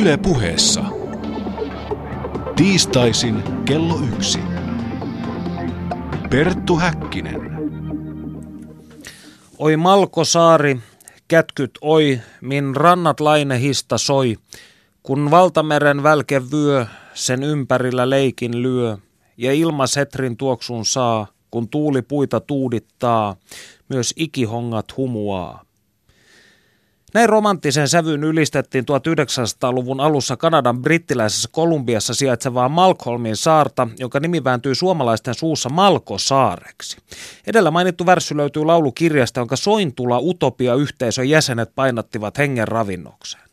Yle puheessa. Tiistaisin kello yksi. Perttu Häkkinen. Oi Malko Saari, kätkyt oi, min rannat lainehista soi, kun valtameren välke vyö, sen ympärillä leikin lyö, ja ilma setrin tuoksun saa, kun tuuli puita tuudittaa, myös ikihongat humuaa. Näin romanttisen sävyyn ylistettiin 1900-luvun alussa Kanadan brittiläisessä Kolumbiassa sijaitsevaa Malcolmin saarta, jonka nimi vääntyy suomalaisten suussa Malkosaareksi. Edellä mainittu värssy löytyy laulukirjasta, jonka Sointula Utopia-yhteisön jäsenet painattivat hengen ravinnokseen.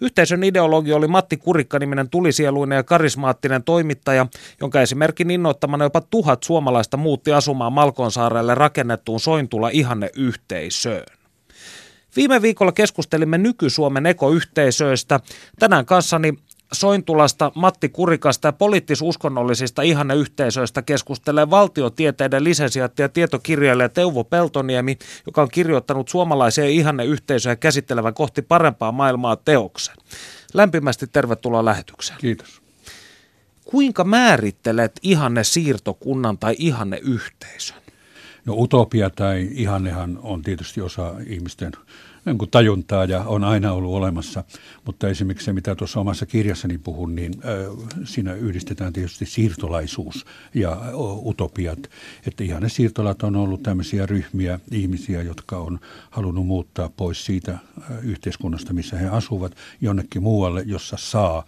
Yhteisön ideologi oli Matti Kurikka-niminen tulisieluinen ja karismaattinen toimittaja, jonka esimerkin innoittamana jopa tuhat suomalaista muutti asumaan Malkonsaarelle rakennettuun Sointula ihanne yhteisöön. Viime viikolla keskustelimme nyky-Suomen ekoyhteisöistä. Tänään kanssani Sointulasta, Matti Kurikasta ja poliittis-uskonnollisista ihanneyhteisöistä keskustelee valtiotieteiden lisensiaatti ja tietokirjailija Teuvo Peltoniemi, joka on kirjoittanut suomalaisia ihanneyhteisöjä käsittelevän kohti parempaa maailmaa teoksen. Lämpimästi tervetuloa lähetykseen. Kiitos. Kuinka määrittelet ihanne siirtokunnan tai ihanne yhteisön? No utopia tai ihannehan on tietysti osa ihmisten niin tajuntaa ja on aina ollut olemassa. Mutta esimerkiksi se, mitä tuossa omassa kirjassani puhun, niin siinä yhdistetään tietysti siirtolaisuus ja utopiat. Että ihan ne siirtolat on ollut tämmöisiä ryhmiä ihmisiä, jotka on halunnut muuttaa pois siitä yhteiskunnasta, missä he asuvat, jonnekin muualle, jossa saa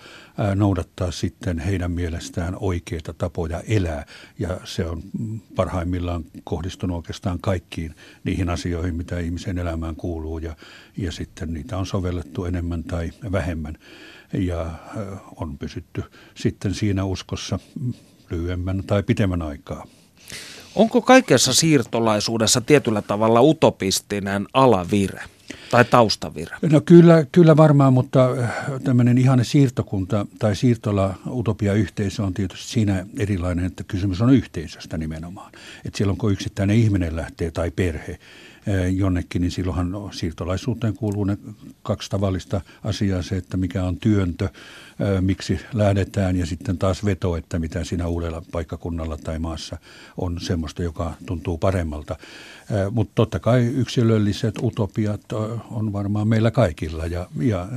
noudattaa sitten heidän mielestään oikeita tapoja elää. Ja se on parhaimmillaan kohdistunut oikeastaan kaikkiin niihin asioihin, mitä ihmisen elämään kuuluu. Ja ja sitten niitä on sovellettu enemmän tai vähemmän ja on pysytty sitten siinä uskossa lyhyemmän tai pitemmän aikaa. Onko kaikessa siirtolaisuudessa tietyllä tavalla utopistinen alavire tai taustavire? No kyllä, kyllä varmaan, mutta tämmöinen ihane siirtokunta tai siirtola utopia yhteisö on tietysti siinä erilainen, että kysymys on yhteisöstä nimenomaan. Että silloin kun yksittäinen ihminen lähtee tai perhe, Eh, jonnekin, niin silloinhan siirtolaisuuteen kuuluu ne kaksi tavallista asiaa, se, että mikä on työntö, miksi lähdetään ja sitten taas veto, että mitä siinä uudella paikkakunnalla tai maassa on semmoista, joka tuntuu paremmalta. Mutta totta kai yksilölliset utopiat on varmaan meillä kaikilla ja, ja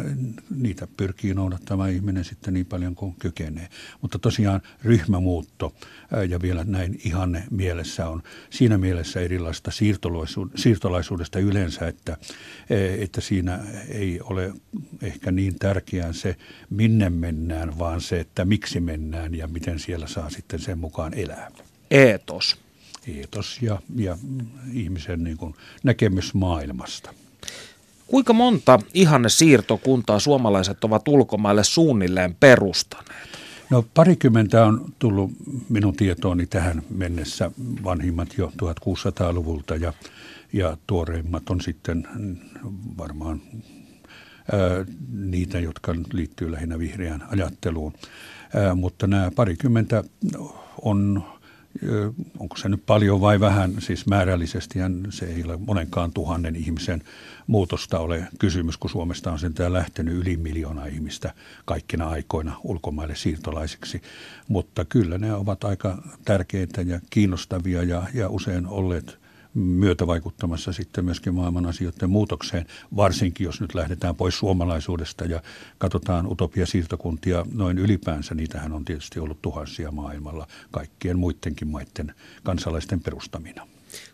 niitä pyrkii noudattamaan ihminen sitten niin paljon kuin kykenee. Mutta tosiaan ryhmämuutto ja vielä näin ihanne mielessä on siinä mielessä erilaista siirtolaisuudesta yleensä, että, että siinä ei ole ehkä niin tärkeää se, minne mennään, vaan se, että miksi mennään ja miten siellä saa sitten sen mukaan elää. Eetos. Eetos ja, ja ihmisen niin kuin näkemys maailmasta. Kuinka monta ihanne siirtokuntaa suomalaiset ovat ulkomaille suunnilleen perustaneet? No parikymmentä on tullut minun tietooni tähän mennessä, vanhimmat jo 1600-luvulta ja ja tuoreimmat on sitten varmaan niitä, jotka liittyy lähinnä vihreään ajatteluun. Mutta nämä parikymmentä on, onko se nyt paljon vai vähän, siis määrällisesti se ei ole monenkaan tuhannen ihmisen muutosta ole kysymys, kun Suomesta on sentään lähtenyt yli miljoona ihmistä kaikkina aikoina ulkomaille siirtolaisiksi. Mutta kyllä ne ovat aika tärkeitä ja kiinnostavia ja, ja usein olleet myötävaikuttamassa sitten myöskin maailman asioiden muutokseen, varsinkin jos nyt lähdetään pois suomalaisuudesta ja katsotaan utopia-siirtokuntia noin ylipäänsä. Niitähän on tietysti ollut tuhansia maailmalla kaikkien muidenkin maiden kansalaisten perustamina.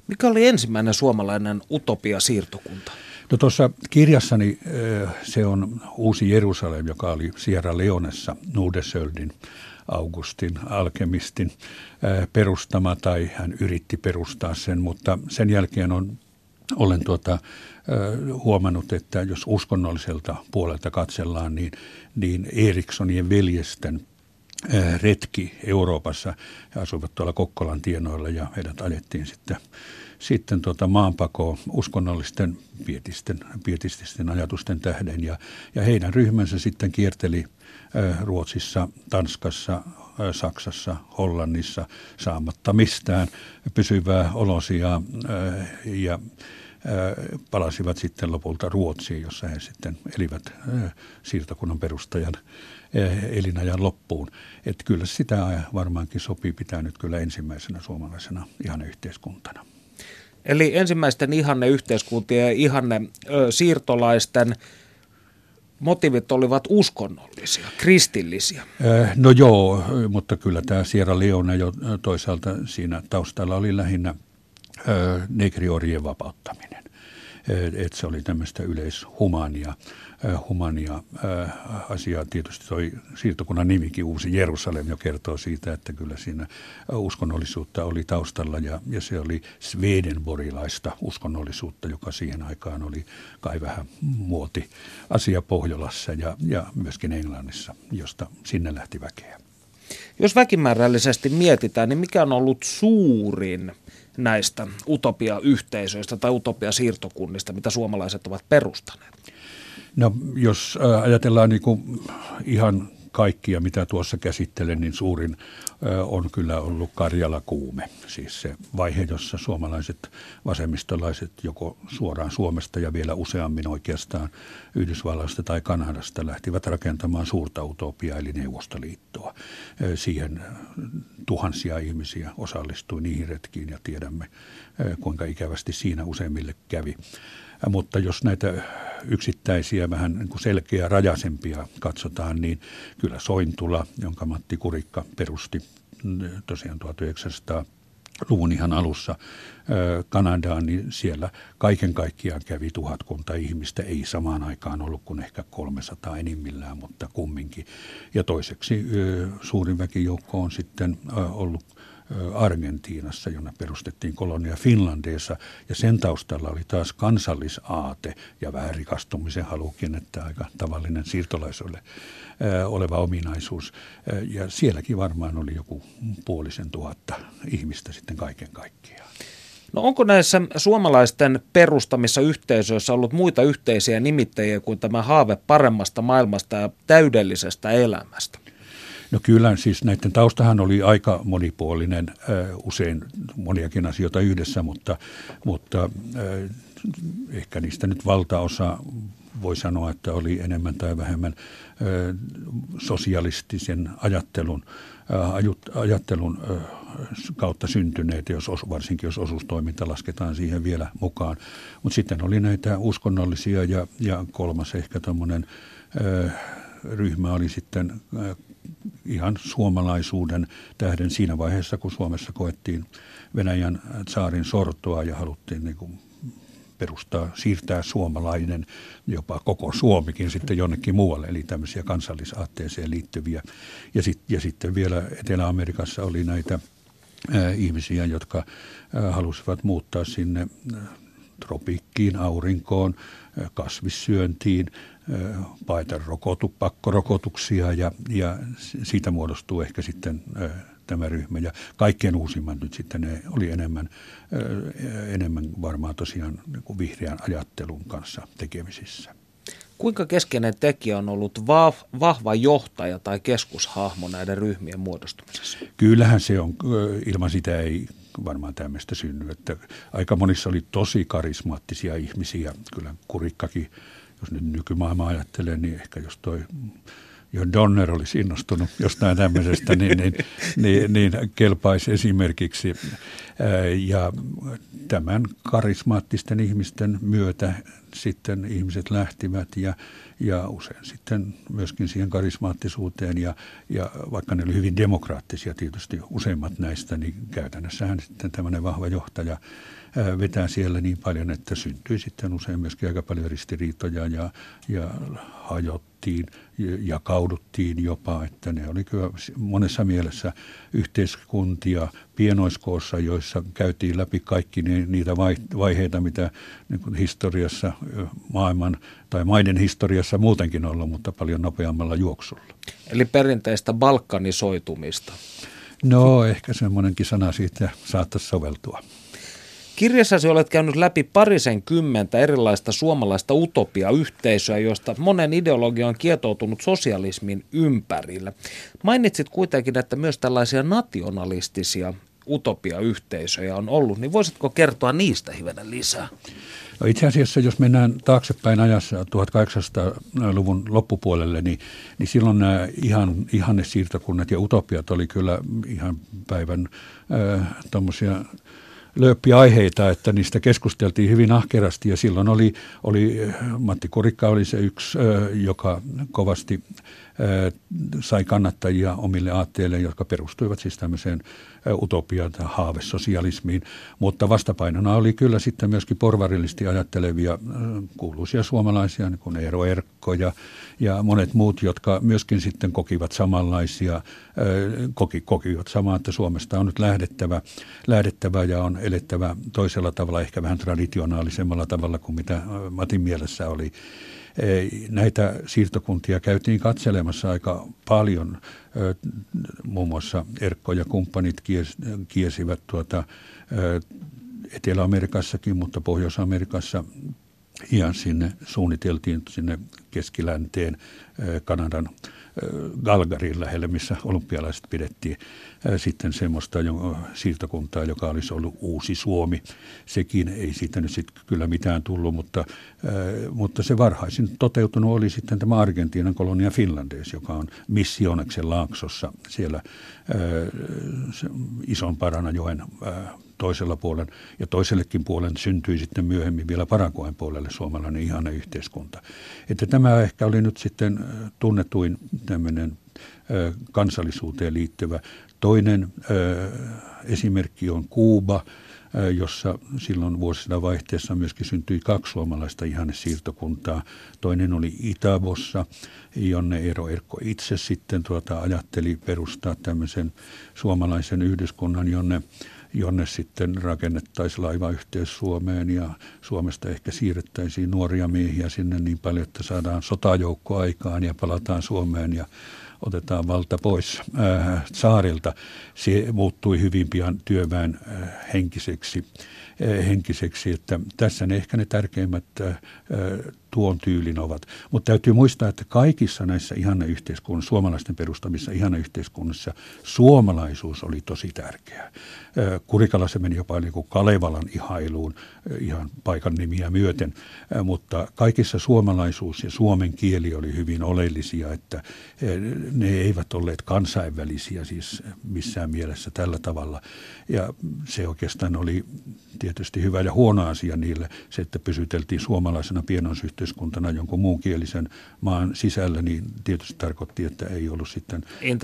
Mikä oli ensimmäinen suomalainen utopia-siirtokunta? No tuossa kirjassani eh, se on Uusi Jerusalem, joka oli Sierra Leonessa Nudesöldin Augustin alkemistin perustama tai hän yritti perustaa sen, mutta sen jälkeen on olen tuota, huomannut, että jos uskonnolliselta puolelta katsellaan, niin, niin Erikssonien veljesten retki Euroopassa. He asuivat tuolla Kokkolan tienoilla ja heidät ajettiin sitten, sitten tuota maanpakoon uskonnollisten pietisten, pietististen ajatusten tähden. Ja, ja heidän ryhmänsä sitten kierteli Ruotsissa, Tanskassa, Saksassa, Hollannissa saamatta mistään pysyvää olosia ja palasivat sitten lopulta Ruotsiin, jossa he sitten elivät siirtokunnan perustajan elinajan loppuun. Että kyllä sitä varmaankin sopii pitää nyt kyllä ensimmäisenä suomalaisena ihan yhteiskuntana. Eli ensimmäisten ihanne yhteiskuntien ja ihanne ö, siirtolaisten motiivit olivat uskonnollisia, kristillisiä. No joo, mutta kyllä tämä Sierra Leone jo toisaalta siinä taustalla oli lähinnä negriorien vapauttaminen. Että se oli tämmöistä yleishumania humania asiaa. Tietysti toi siirtokunnan nimikin Uusi Jerusalem jo kertoo siitä, että kyllä siinä uskonnollisuutta oli taustalla ja, ja se oli Swedenborilaista uskonnollisuutta, joka siihen aikaan oli kai vähän muoti asia Pohjolassa ja, ja myöskin Englannissa, josta sinne lähti väkeä. Jos väkimäärällisesti mietitään, niin mikä on ollut suurin näistä utopia-yhteisöistä tai utopia-siirtokunnista, mitä suomalaiset ovat perustaneet? No jos ajatellaan niin kuin ihan kaikkia, mitä tuossa käsittelen, niin suurin on kyllä ollut Karjala-kuume. Siis se vaihe, jossa suomalaiset vasemmistolaiset joko suoraan Suomesta ja vielä useammin oikeastaan Yhdysvalloista tai Kanadasta lähtivät rakentamaan suurta utopiaa eli Neuvostoliittoa. Siihen tuhansia ihmisiä osallistui niihin retkiin ja tiedämme kuinka ikävästi siinä useimmille kävi. Mutta jos näitä yksittäisiä vähän niin kuin selkeä rajaisempia katsotaan, niin kyllä Sointula, jonka Matti Kurikka perusti mm, tosiaan 1900 luvun ihan alussa Kanadaan, niin siellä kaiken kaikkiaan kävi tuhatkunta ihmistä. Ei samaan aikaan ollut kuin ehkä 300 enimmillään, mutta kumminkin. Ja toiseksi suurin väkijoukko on sitten ollut Argentiinassa, jonne perustettiin kolonia Finlandeessa, ja sen taustalla oli taas kansallisaate ja vähän rikastumisen halukin, että aika tavallinen siirtolaisuudelle oleva ominaisuus. Ja sielläkin varmaan oli joku puolisen tuhatta ihmistä sitten kaiken kaikkiaan. No onko näissä suomalaisten perustamissa yhteisöissä ollut muita yhteisiä nimittäjiä kuin tämä haave paremmasta maailmasta ja täydellisestä elämästä? No kyllä, siis näiden taustahan oli aika monipuolinen, usein moniakin asioita yhdessä, mutta, mutta ehkä niistä nyt valtaosa voi sanoa, että oli enemmän tai vähemmän sosialistisen ajattelun, ajattelun kautta syntyneet, jos, varsinkin jos osuustoiminta lasketaan siihen vielä mukaan. Mutta sitten oli näitä uskonnollisia ja, ja kolmas ehkä tämmöinen ryhmä oli sitten ihan suomalaisuuden tähden siinä vaiheessa, kun Suomessa koettiin Venäjän saarin sortoa ja haluttiin niin kuin perustaa, siirtää suomalainen, jopa koko Suomikin sitten jonnekin muualle, eli tämmöisiä kansallisaatteeseen liittyviä. Ja, sit, ja sitten vielä Etelä-Amerikassa oli näitä ää, ihmisiä, jotka ää, halusivat muuttaa sinne tropiikkiin, aurinkoon, kasvissyöntiin, paita rokotu, pakkorokotuksia ja, ja siitä muodostuu ehkä sitten tämä ryhmä. Ja kaikkein uusimmat nyt sitten ne oli enemmän, enemmän varmaan tosiaan niin vihreän ajattelun kanssa tekemisissä. Kuinka keskeinen tekijä on ollut vahva johtaja tai keskushahmo näiden ryhmien muodostumisessa? Kyllähän se on, ilman sitä ei varmaan tämmöistä synny. Että aika monissa oli tosi karismaattisia ihmisiä. Kyllä Kurikkakin jos nyt nykymaailma ajattelee, niin ehkä jos toi jo Donner olisi innostunut jostain tämmöisestä, niin, niin, niin, niin kelpaisi esimerkiksi. Ja tämän karismaattisten ihmisten myötä sitten ihmiset lähtivät ja, ja usein sitten myöskin siihen karismaattisuuteen ja, ja vaikka ne oli hyvin demokraattisia tietysti useimmat näistä, niin käytännössähän sitten tämmöinen vahva johtaja vetää siellä niin paljon, että syntyi sitten usein myöskin aika paljon ristiriitoja ja, ja hajottiin, jakauduttiin jopa, että ne oli kyllä monessa mielessä yhteiskuntia pienoiskoossa, joissa käytiin läpi kaikki niitä vaiheita, mitä niin historiassa, maailman tai maiden historiassa muutenkin ollut, mutta paljon nopeammalla juoksulla. Eli perinteistä balkanisoitumista. No ehkä semmoinenkin sana siitä saattaisi soveltua. Kirjassasi olet käynyt läpi parisen kymmentä erilaista suomalaista utopia-yhteisöä, joista monen ideologia on kietoutunut sosialismin ympärillä. Mainitsit kuitenkin, että myös tällaisia nationalistisia utopiayhteisöjä on ollut, niin voisitko kertoa niistä hivenen lisää? No itse asiassa, jos mennään taaksepäin ajassa 1800-luvun loppupuolelle, niin, niin silloin nämä ihan, ihannesiirtokunnat ja utopiat oli kyllä ihan päivän äh, lööppiaiheita, että niistä keskusteltiin hyvin ahkerasti. Ja silloin oli, oli Matti Kurikka oli se yksi, joka kovasti sai kannattajia omille aatteille, jotka perustuivat siis tämmöiseen utopiaan tai haavesosialismiin. Mutta vastapainona oli kyllä sitten myöskin porvarillisesti ajattelevia kuuluisia suomalaisia, niin kuin Eero Erkko ja, ja monet muut, jotka myöskin sitten kokivat samanlaisia, koki, kokivat samaa, että Suomesta on nyt lähdettävä, lähdettävä ja on elettävä toisella tavalla, ehkä vähän traditionaalisemmalla tavalla kuin mitä Matin mielessä oli näitä siirtokuntia käytiin katselemassa aika paljon. Muun muassa Erkko ja kumppanit kiesivät tuota, Etelä-Amerikassakin, mutta Pohjois-Amerikassa ihan sinne suunniteltiin sinne keskilänteen Kanadan Galgarin lähelle, missä olympialaiset pidettiin sitten semmoista siirtokuntaa, joka olisi ollut uusi Suomi. Sekin ei siitä nyt sitten kyllä mitään tullut, mutta, mutta se varhaisin toteutunut oli sitten tämä Argentiinan kolonia Finlandes, joka on Missioneksen laaksossa siellä ison Paranajoen toisella puolella ja toisellekin puolen syntyi sitten myöhemmin vielä Parakoen puolelle suomalainen ihana yhteiskunta. Että tämä ehkä oli nyt sitten tunnetuin tämmöinen kansallisuuteen liittyvä. Toinen esimerkki on Kuuba, jossa silloin vuosina vaihteessa myöskin syntyi kaksi suomalaista ihannesiirtokuntaa. Toinen oli Itävossa, jonne Eero Erkko itse sitten tuota ajatteli perustaa tämmöisen suomalaisen yhdyskunnan, jonne jonne sitten rakennettaisiin laivayhteys Suomeen ja Suomesta ehkä siirrettäisiin nuoria miehiä sinne niin paljon, että saadaan sotajoukko aikaan ja palataan Suomeen ja otetaan valta pois äh, saarilta. Se muuttui hyvin pian työväen äh, henkiseksi, äh, henkiseksi, että tässä ne ehkä ne tärkeimmät äh, tuon tyylin ovat. Mutta täytyy muistaa, että kaikissa näissä ihanneyhteiskunnissa, suomalaisten perustamissa ihanneyhteiskunnissa, suomalaisuus oli tosi tärkeää. Kurikalla se meni jopa niin kuin Kalevalan ihailuun ihan paikan nimiä myöten, mutta kaikissa suomalaisuus ja suomen kieli oli hyvin oleellisia, että ne eivät olleet kansainvälisiä siis missään mielessä tällä tavalla. Ja se oikeastaan oli tietysti hyvä ja huono asia niille, se, että pysyteltiin suomalaisena pienoisyhteiskuntana jonkun muun kielisen maan sisällä, niin tietysti tarkoitti, että ei ollut sitten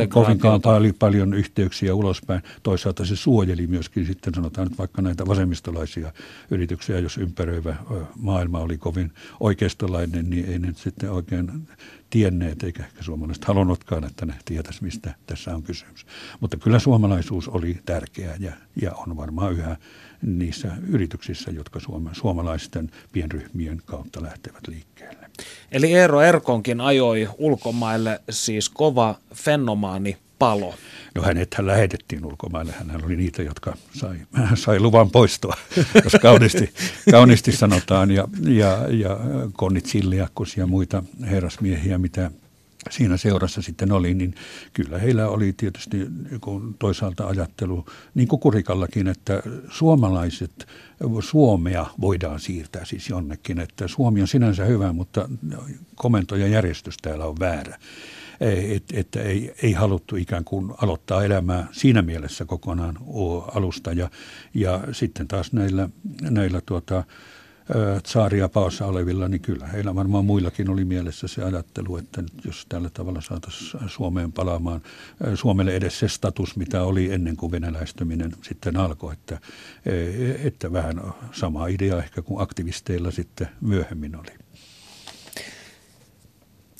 kovinkaan paljon, paljon yhteyksiä ulospäin. Toisaalta se suojeli myöskin sitten sanotaan nyt vaikka näitä vasemmistolaisia yrityksiä, jos ympäröivä maailma oli kovin oikeistolainen, niin ei ne sitten oikein tienneet, eikä ehkä suomalaiset halunnutkaan, että ne tietäisi, mistä tässä on kysymys. Mutta kyllä suomalaisuus oli tärkeä ja, ja on varmaan yhä niissä yrityksissä, jotka suoma, suomalaisten pienryhmien kautta lähtevät liikkeelle. Eli Eero Erkonkin ajoi ulkomaille siis kova fenomaani palo. No hänet hän lähetettiin ulkomaille. Hän oli niitä, jotka sai, sai luvan poistua, jos kauniisti, kauniisti sanotaan. Ja, ja, ja Konnit Silliakkus ja muita herrasmiehiä, mitä siinä seurassa sitten oli, niin kyllä heillä oli tietysti toisaalta ajattelu, niin kuin Kurikallakin, että suomalaiset, Suomea voidaan siirtää siis jonnekin, että Suomi on sinänsä hyvä, mutta komento ja järjestys täällä on väärä että et ei, ei haluttu ikään kuin aloittaa elämää siinä mielessä kokonaan alusta. Ja, ja sitten taas näillä, näillä tuota, tsaaria paossa olevilla, niin kyllä heillä varmaan muillakin oli mielessä se ajattelu, että jos tällä tavalla saataisiin Suomeen palaamaan, Suomelle edes se status, mitä oli ennen kuin venäläistyminen sitten alkoi, että, että vähän sama idea ehkä kuin aktivisteilla sitten myöhemmin oli.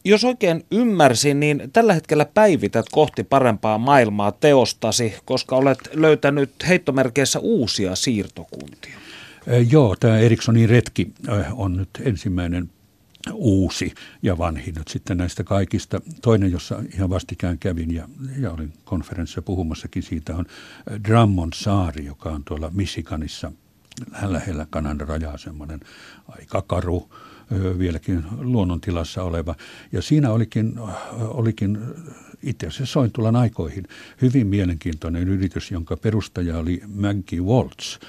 Jos oikein ymmärsin, niin tällä hetkellä päivität kohti parempaa maailmaa teostasi, koska olet löytänyt heittomerkeissä uusia siirtokuntia. Joo, tämä Erikssonin retki on nyt ensimmäinen uusi ja vanhin nyt sitten näistä kaikista. Toinen, jossa ihan vastikään kävin ja, ja olin konferenssissa puhumassakin siitä, on Drummond saari, joka on tuolla Michiganissa lähellä Kanadan rajaa semmoinen aika karu vieläkin luonnontilassa oleva. Ja siinä olikin, olikin itse asiassa Sointulan aikoihin hyvin mielenkiintoinen yritys, jonka perustaja oli Maggie Waltz,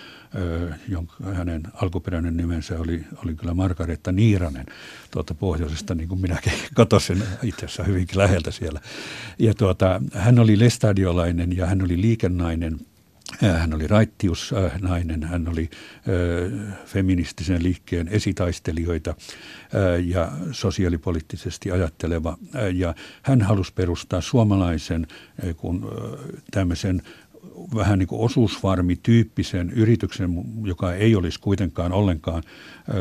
jonka hänen alkuperäinen nimensä oli, oli kyllä Margaretta Niiranen tuolta pohjoisesta, niin kuin minäkin kotoisin itse asiassa hyvinkin läheltä siellä. Ja tuota, hän oli lestadiolainen ja hän oli liikennainen – hän oli raittiusnainen, hän oli feministisen liikkeen esitaistelijoita ja sosiaalipoliittisesti ajatteleva. Ja hän halusi perustaa suomalaisen kun tämmöisen vähän niin kuin osuusvarmityyppisen yrityksen, joka ei olisi kuitenkaan ollenkaan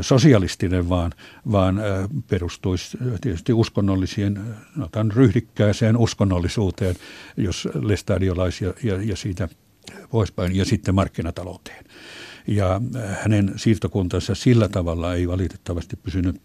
sosialistinen, vaan, vaan perustuisi tietysti uskonnollisiin, otan ryhdikkääseen uskonnollisuuteen, jos lestadiolaisia ja, ja siitä – poispäin ja sitten markkinatalouteen. Ja hänen siirtokuntansa sillä tavalla ei valitettavasti pysynyt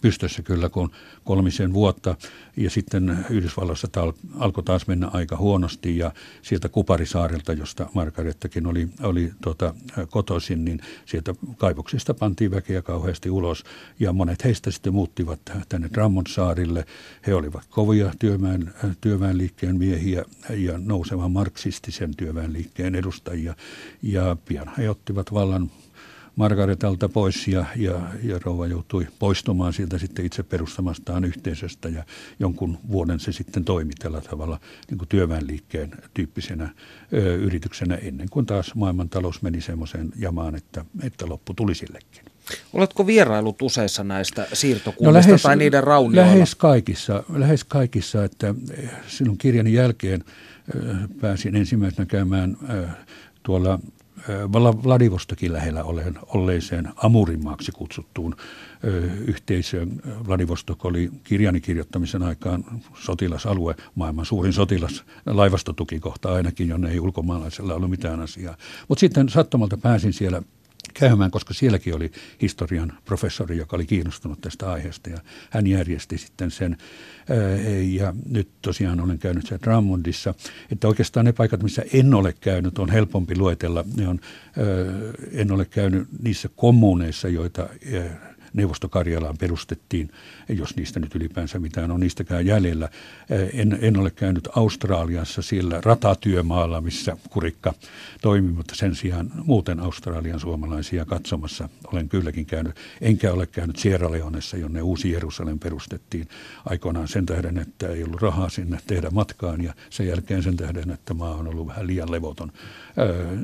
pystyssä kyllä kuin kolmisen vuotta. Ja sitten Yhdysvalloissa tal- alkoi taas mennä aika huonosti ja sieltä Kuparisaarelta, josta Margarettakin oli, oli tota, kotoisin, niin sieltä kaivoksista pantiin väkeä kauheasti ulos. Ja monet heistä sitten muuttivat tänne Drummond saarille. He olivat kovia työväen, työväenliikkeen miehiä ja nousevan marksistisen työväenliikkeen edustajia. Ja pian he ottivat vallan Margaretalta pois ja, ja, ja rouva joutui poistumaan sieltä sitten itse perustamastaan yhteisöstä ja jonkun vuoden se sitten toimi tällä tavalla niin kuin työväenliikkeen tyyppisenä ö, yrityksenä ennen kuin taas maailmantalous meni semmoiseen jamaan, että, että loppu tuli sillekin. Oletko vierailut useissa näistä siirtokunnista no lähes, tai niiden raunioilla? Lähes kaikissa, lähes kaikissa, että sinun kirjani jälkeen pääsin ensimmäisenä käymään tuolla Vladivostokin lähellä olen, olleeseen Amurimaaksi kutsuttuun yhteisöön. Vladivostok oli kirjani kirjoittamisen aikaan sotilasalue, maailman suurin sotilas, laivastotukikohta ainakin, jonne ei ulkomaalaisella ollut mitään asiaa. Mutta sitten sattumalta pääsin siellä käymään, koska sielläkin oli historian professori, joka oli kiinnostunut tästä aiheesta ja hän järjesti sitten sen. Ja nyt tosiaan olen käynyt siellä Drummondissa, että oikeastaan ne paikat, missä en ole käynyt, on helpompi luetella. Ne on, en ole käynyt niissä kommuneissa, joita Neuvostokarjalaan perustettiin, jos niistä nyt ylipäänsä mitään on niistäkään jäljellä. En, en ole käynyt Australiassa siellä ratatyömaalla, missä kurikka toimi, mutta sen sijaan muuten Australian suomalaisia katsomassa olen kylläkin käynyt. Enkä ole käynyt Sierra Leonessa, jonne Uusi Jerusalem perustettiin aikoinaan sen tähden, että ei ollut rahaa sinne tehdä matkaan ja sen jälkeen sen tähden, että maa on ollut vähän liian levoton öö,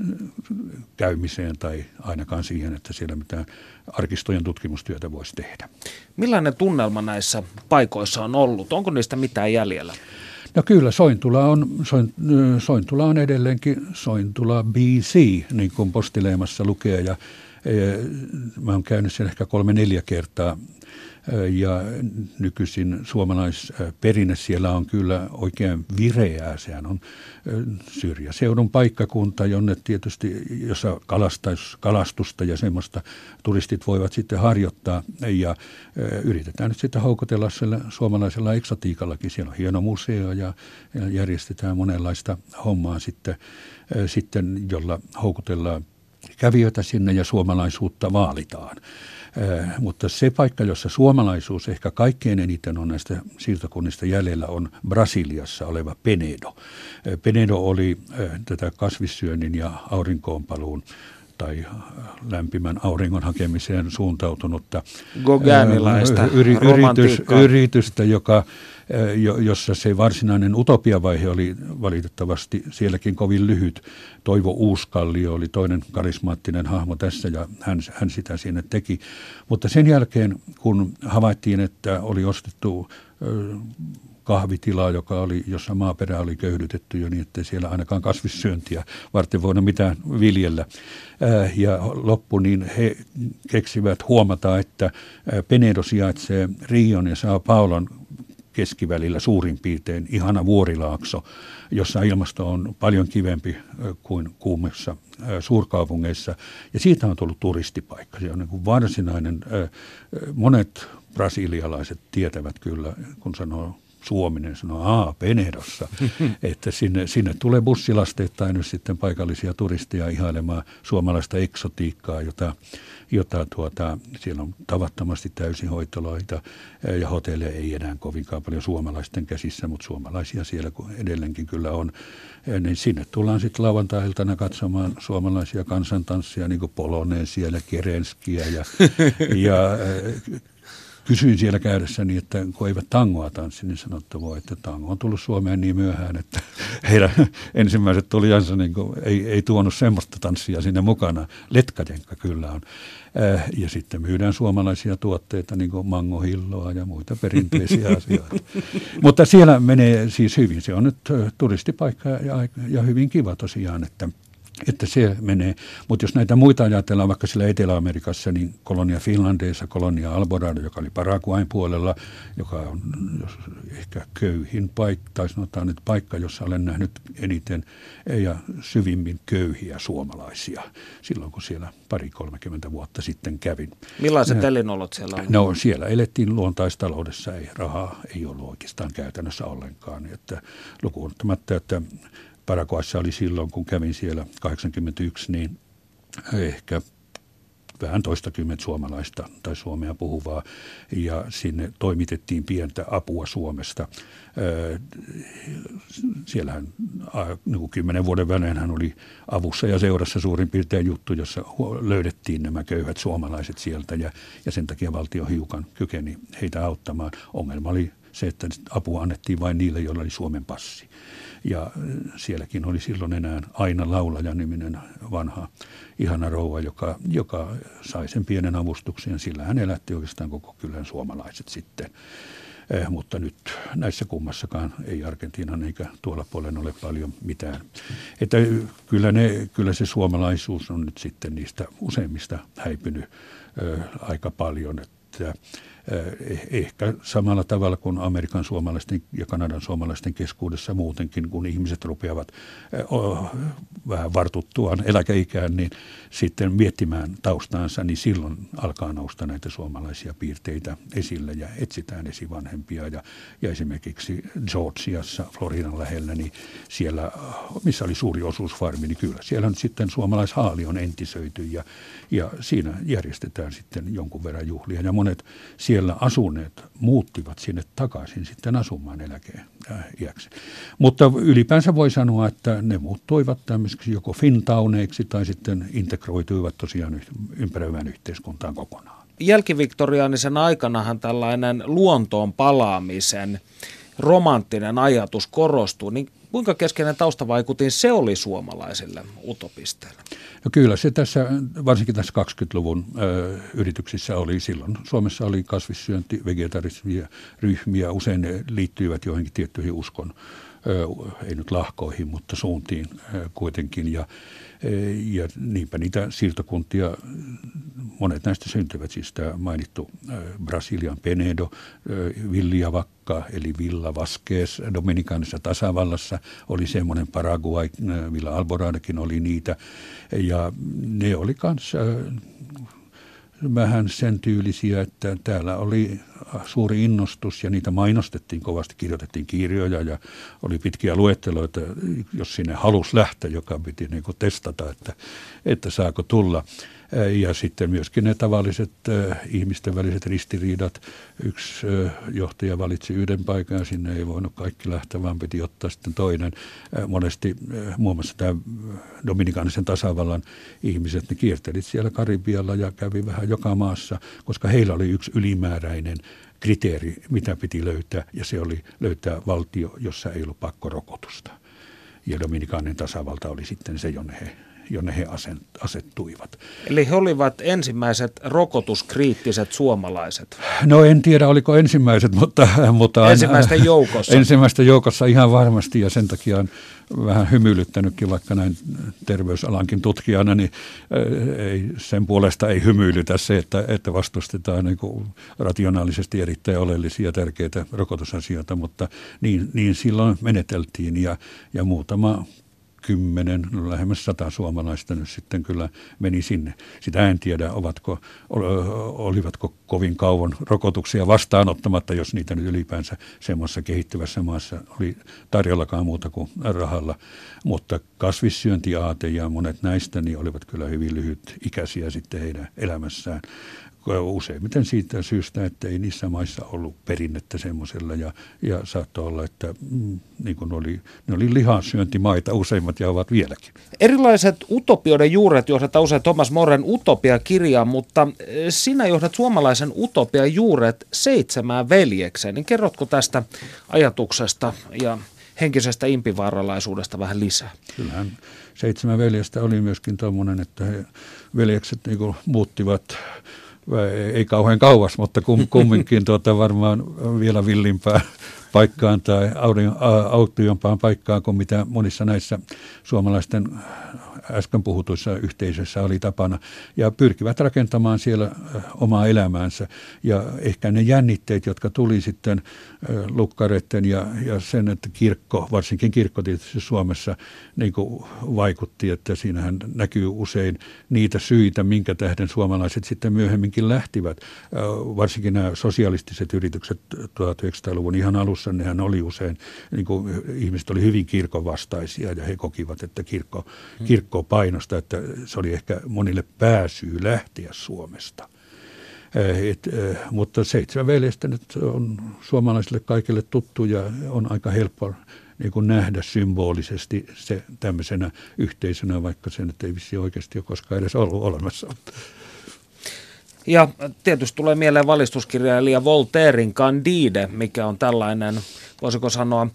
käymiseen tai ainakaan siihen, että siellä mitään arkistojen tutkimustyötä voisi tehdä. Millainen tunnelma näissä paikoissa on ollut? Onko niistä mitään jäljellä? No kyllä, Sointula on, Sointula on edelleenkin Sointula BC, niin kuin postileemassa lukee. Ja, ja mä oon käynyt sen ehkä kolme neljä kertaa ja nykyisin suomalaisperinne siellä on kyllä oikein vireää. Sehän on syrjäseudun paikkakunta, jonne tietysti, jossa kalastus, kalastusta ja semmoista turistit voivat sitten harjoittaa. Ja yritetään nyt sitten houkutella sillä suomalaisella eksotiikallakin. Siellä on hieno museo ja järjestetään monenlaista hommaa sitten, sitten jolla houkutellaan kävijöitä sinne ja suomalaisuutta vaalitaan. Mutta se paikka, jossa suomalaisuus ehkä kaikkein eniten on näistä siirtokunnista jäljellä, on Brasiliassa oleva Penedo. Penedo oli tätä kasvissyönnin ja aurinkoonpaluun tai lämpimän auringon hakemiseen suuntautunutta yritys, yritystä, joka, jossa se varsinainen utopiavaihe oli valitettavasti sielläkin kovin lyhyt. Toivo Uuskallio oli toinen karismaattinen hahmo tässä ja hän, hän sitä siinä teki. Mutta sen jälkeen, kun havaittiin, että oli ostettu kahvitilaa, joka oli, jossa maaperä oli köyhdytetty jo niin, että siellä ainakaan kasvissyöntiä varten voinut mitään viljellä. Ja loppu, niin he keksivät huomata, että Penedo sijaitsee Rion ja Sao Paulon keskivälillä suurin piirtein ihana vuorilaakso, jossa ilmasto on paljon kivempi kuin kuumissa suurkaupungeissa. Ja siitä on tullut turistipaikka. Se on niin kuin varsinainen, monet brasilialaiset tietävät kyllä, kun sanoo Suominen sanoi, aa, Penedossa. että sinne, sinne tulee bussilasteittain nyt sitten paikallisia turisteja ihailemaan suomalaista eksotiikkaa, jota, jota tuota, siellä on tavattomasti täysihoitoloita ja hotelleja ei enää kovinkaan paljon suomalaisten käsissä, mutta suomalaisia siellä edelleenkin kyllä on. Niin sinne tullaan sitten lauantai-iltana katsomaan suomalaisia kansantanssia, niin kuin Poloneesia ja Kerenskiä ja, ja kysyin siellä käydessäni, että kun eivät tangoa tanssi, niin sanottu voi, että tango on tullut Suomeen niin myöhään, että heidän ensimmäiset tulijansa niin ei, ei tuonut semmoista tanssia sinne mukana. Letkajenka kyllä on. Äh, ja sitten myydään suomalaisia tuotteita, niin kuin mangohilloa ja muita perinteisiä asioita. Mutta siellä menee siis hyvin. Se on nyt äh, turistipaikka ja, ja hyvin kiva tosiaan, että – että se menee. Mutta jos näitä muita ajatellaan vaikka sillä Etelä-Amerikassa, niin kolonia Finlandeissa, kolonia Alborado, joka oli Paraguain puolella, joka on jos ehkä köyhin paikka, tai sanotaan nyt paikka, jossa olen nähnyt eniten ja syvimmin köyhiä suomalaisia silloin, kun siellä pari-kolmekymmentä vuotta sitten kävin. Millaiset elinolot siellä on? No siellä elettiin luontaistaloudessa, ei rahaa ei ollut oikeastaan käytännössä ollenkaan. Että lukuun ottamatta, että Paraguayssa oli silloin, kun kävin siellä 81, niin ehkä vähän toistakymmentä suomalaista tai suomea puhuvaa ja sinne toimitettiin pientä apua Suomesta. Siellähän niin kymmenen vuoden välein hän oli avussa ja seurassa suurin piirtein juttu, jossa löydettiin nämä köyhät suomalaiset sieltä ja, ja sen takia valtio hiukan kykeni heitä auttamaan. Ongelma oli se, että apua annettiin vain niille, joilla oli Suomen passi. Ja äh, sielläkin oli silloin enää Aina Laulaja niminen vanha ihana rouva, joka, joka sai sen pienen avustuksen. Sillä hän elätti oikeastaan koko kylän suomalaiset sitten. Eh, mutta nyt näissä kummassakaan ei Argentiinan eikä tuolla puolella ole paljon mitään. Että kyllä, ne, kyllä se suomalaisuus on nyt sitten niistä useimmista häipynyt eh, aika paljon. Että ehkä samalla tavalla kuin Amerikan suomalaisten ja Kanadan suomalaisten keskuudessa muutenkin, kun ihmiset rupeavat eh, vähän vartuttuaan eläkeikään, niin sitten miettimään taustaansa, niin silloin alkaa nousta näitä suomalaisia piirteitä esille ja etsitään esivanhempia. Ja, ja esimerkiksi Georgiassa, Floridan lähellä, niin siellä, missä oli suuri osuusfarmi, niin kyllä siellä on sitten suomalaishaali on entisöity ja, ja siinä järjestetään sitten jonkun verran juhlia. Ja monet siellä asuneet muuttivat sinne takaisin sitten asumaan eläkeiäksi. Mutta ylipäänsä voi sanoa, että ne muuttuivat tämmöisiksi joko fintauneiksi tai sitten integroituivat tosiaan ympäröivään yhteiskuntaan kokonaan. Jälkiviktoriaanisen aikanahan tällainen luontoon palaamisen romanttinen ajatus korostuu, niin kuinka keskeinen taustavaikutin se oli suomalaisille utopisteille? No kyllä se tässä, varsinkin tässä 20-luvun ö, yrityksissä oli silloin. Suomessa oli kasvissyönti, vegetarismia, ryhmiä, usein ne liittyivät joihinkin tiettyihin uskon, ö, ei nyt lahkoihin, mutta suuntiin ö, kuitenkin. Ja, ja niinpä niitä siirtokuntia, monet näistä syntyvät, siis tämä mainittu Brasilian Penedo, Villiavakka eli Villa Vasquez Dominikaanissa tasavallassa oli semmoinen Paraguay, Villa Alboradekin oli niitä. Ja ne oli kanssa vähän sen tyylisiä, että täällä oli suuri innostus ja niitä mainostettiin kovasti, kirjoitettiin kirjoja ja oli pitkiä luetteloita, jos sinne halus lähteä, joka piti niin kuin testata, että, että saako tulla. Ja sitten myöskin ne tavalliset ihmisten väliset ristiriidat. Yksi johtaja valitsi yhden paikan ja sinne ei voinut kaikki lähteä, vaan piti ottaa sitten toinen. Monesti muun muassa tämä Dominikaanisen tasavallan ihmiset, ne kiertelit siellä Karibialla ja kävi vähän joka maassa, koska heillä oli yksi ylimääräinen kriteeri, mitä piti löytää, ja se oli löytää valtio, jossa ei ollut pakkorokotusta. Ja Dominikaanin tasavalta oli sitten se, jonne he jonne he asettuivat. Eli he olivat ensimmäiset rokotuskriittiset suomalaiset? No en tiedä, oliko ensimmäiset, mutta... mutta ensimmäisten joukossa? Ensimmäisten joukossa ihan varmasti ja sen takia on vähän hymyilyttänytkin, vaikka näin terveysalankin tutkijana, niin äh, ei, sen puolesta ei hymyilytä se, että, että vastustetaan niin kuin rationaalisesti erittäin oleellisia ja tärkeitä rokotusasioita, mutta niin, niin silloin meneteltiin ja, ja muutama kymmenen, no lähemmäs sata suomalaista nyt sitten kyllä meni sinne. Sitä en tiedä, ovatko, olivatko kovin kauan rokotuksia vastaanottamatta, jos niitä nyt ylipäänsä semmoisessa kehittyvässä maassa oli tarjollakaan muuta kuin rahalla. Mutta kasvissyöntiaate ja monet näistä niin olivat kyllä hyvin lyhyt ikäisiä sitten heidän elämässään useimmiten siitä syystä, että ei niissä maissa ollut perinnettä semmoisella ja, ja saattoi olla, että mm, niin kuin oli, ne oli lihansyöntimaita useimmat ja ovat vieläkin. Erilaiset utopioiden juuret johdat usein Thomas Moren utopia-kirjaan, mutta eh, sinä johdat suomalaisen utopian juuret seitsemään veljekseen. Niin kerrotko tästä ajatuksesta ja henkisestä impivaaralaisuudesta vähän lisää? Kyllähän seitsemän veljestä oli myöskin tuommoinen, että he veljekset niin muuttivat ei kauhean kauas, mutta kum, kumminkin tuota varmaan vielä villimpää paikkaan tai autiompaan paikkaan kuin mitä monissa näissä suomalaisten äsken puhutuissa yhteisöissä oli tapana, ja pyrkivät rakentamaan siellä omaa elämäänsä. Ja ehkä ne jännitteet, jotka tuli sitten lukkareiden ja, ja sen, että kirkko, varsinkin kirkko tietysti Suomessa, niin vaikutti, että siinähän näkyy usein niitä syitä, minkä tähden suomalaiset sitten myöhemminkin lähtivät. Varsinkin nämä sosialistiset yritykset 1900-luvun ihan alussa, nehän oli usein, niin kuin ihmiset oli hyvin kirkovastaisia ja he kokivat, että kirkko, kirkko painosta, että se oli ehkä monille pääsyy lähteä Suomesta. Eh, et, eh, mutta seitsemän veljestä nyt on suomalaisille kaikille tuttu ja on aika helppo niin kuin nähdä symbolisesti se tämmöisenä yhteisönä, vaikka se nyt ei vissi oikeasti ole koskaan edes ollut olemassa. Ja tietysti tulee mieleen valistuskirjailija Voltairein Candide, mikä on tällainen, voisiko sanoa,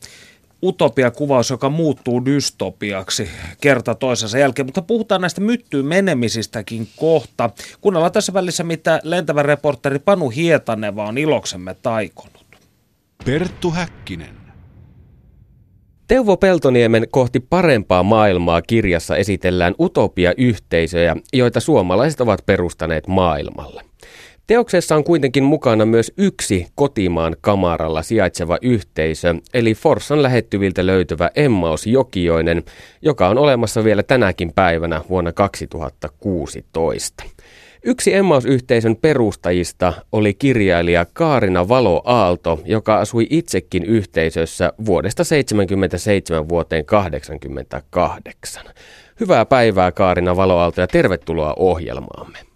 utopiakuvaus, joka muuttuu dystopiaksi kerta toisensa jälkeen. Mutta puhutaan näistä myttyyn menemisistäkin kohta. Kuunnellaan tässä välissä, mitä lentävä reporteri Panu Hietaneva on iloksemme taikonut. Perttu Häkkinen. Teuvo Peltoniemen kohti parempaa maailmaa kirjassa esitellään utopia-yhteisöjä, joita suomalaiset ovat perustaneet maailmalle. Teoksessa on kuitenkin mukana myös yksi kotimaan kamaralla sijaitseva yhteisö, eli Forssan lähettyviltä löytyvä Emmaus Jokioinen, joka on olemassa vielä tänäkin päivänä vuonna 2016. Yksi Emmaus-yhteisön perustajista oli kirjailija Kaarina Valo Aalto, joka asui itsekin yhteisössä vuodesta 77 vuoteen 88. Hyvää päivää Kaarina Valo Aalto ja tervetuloa ohjelmaamme.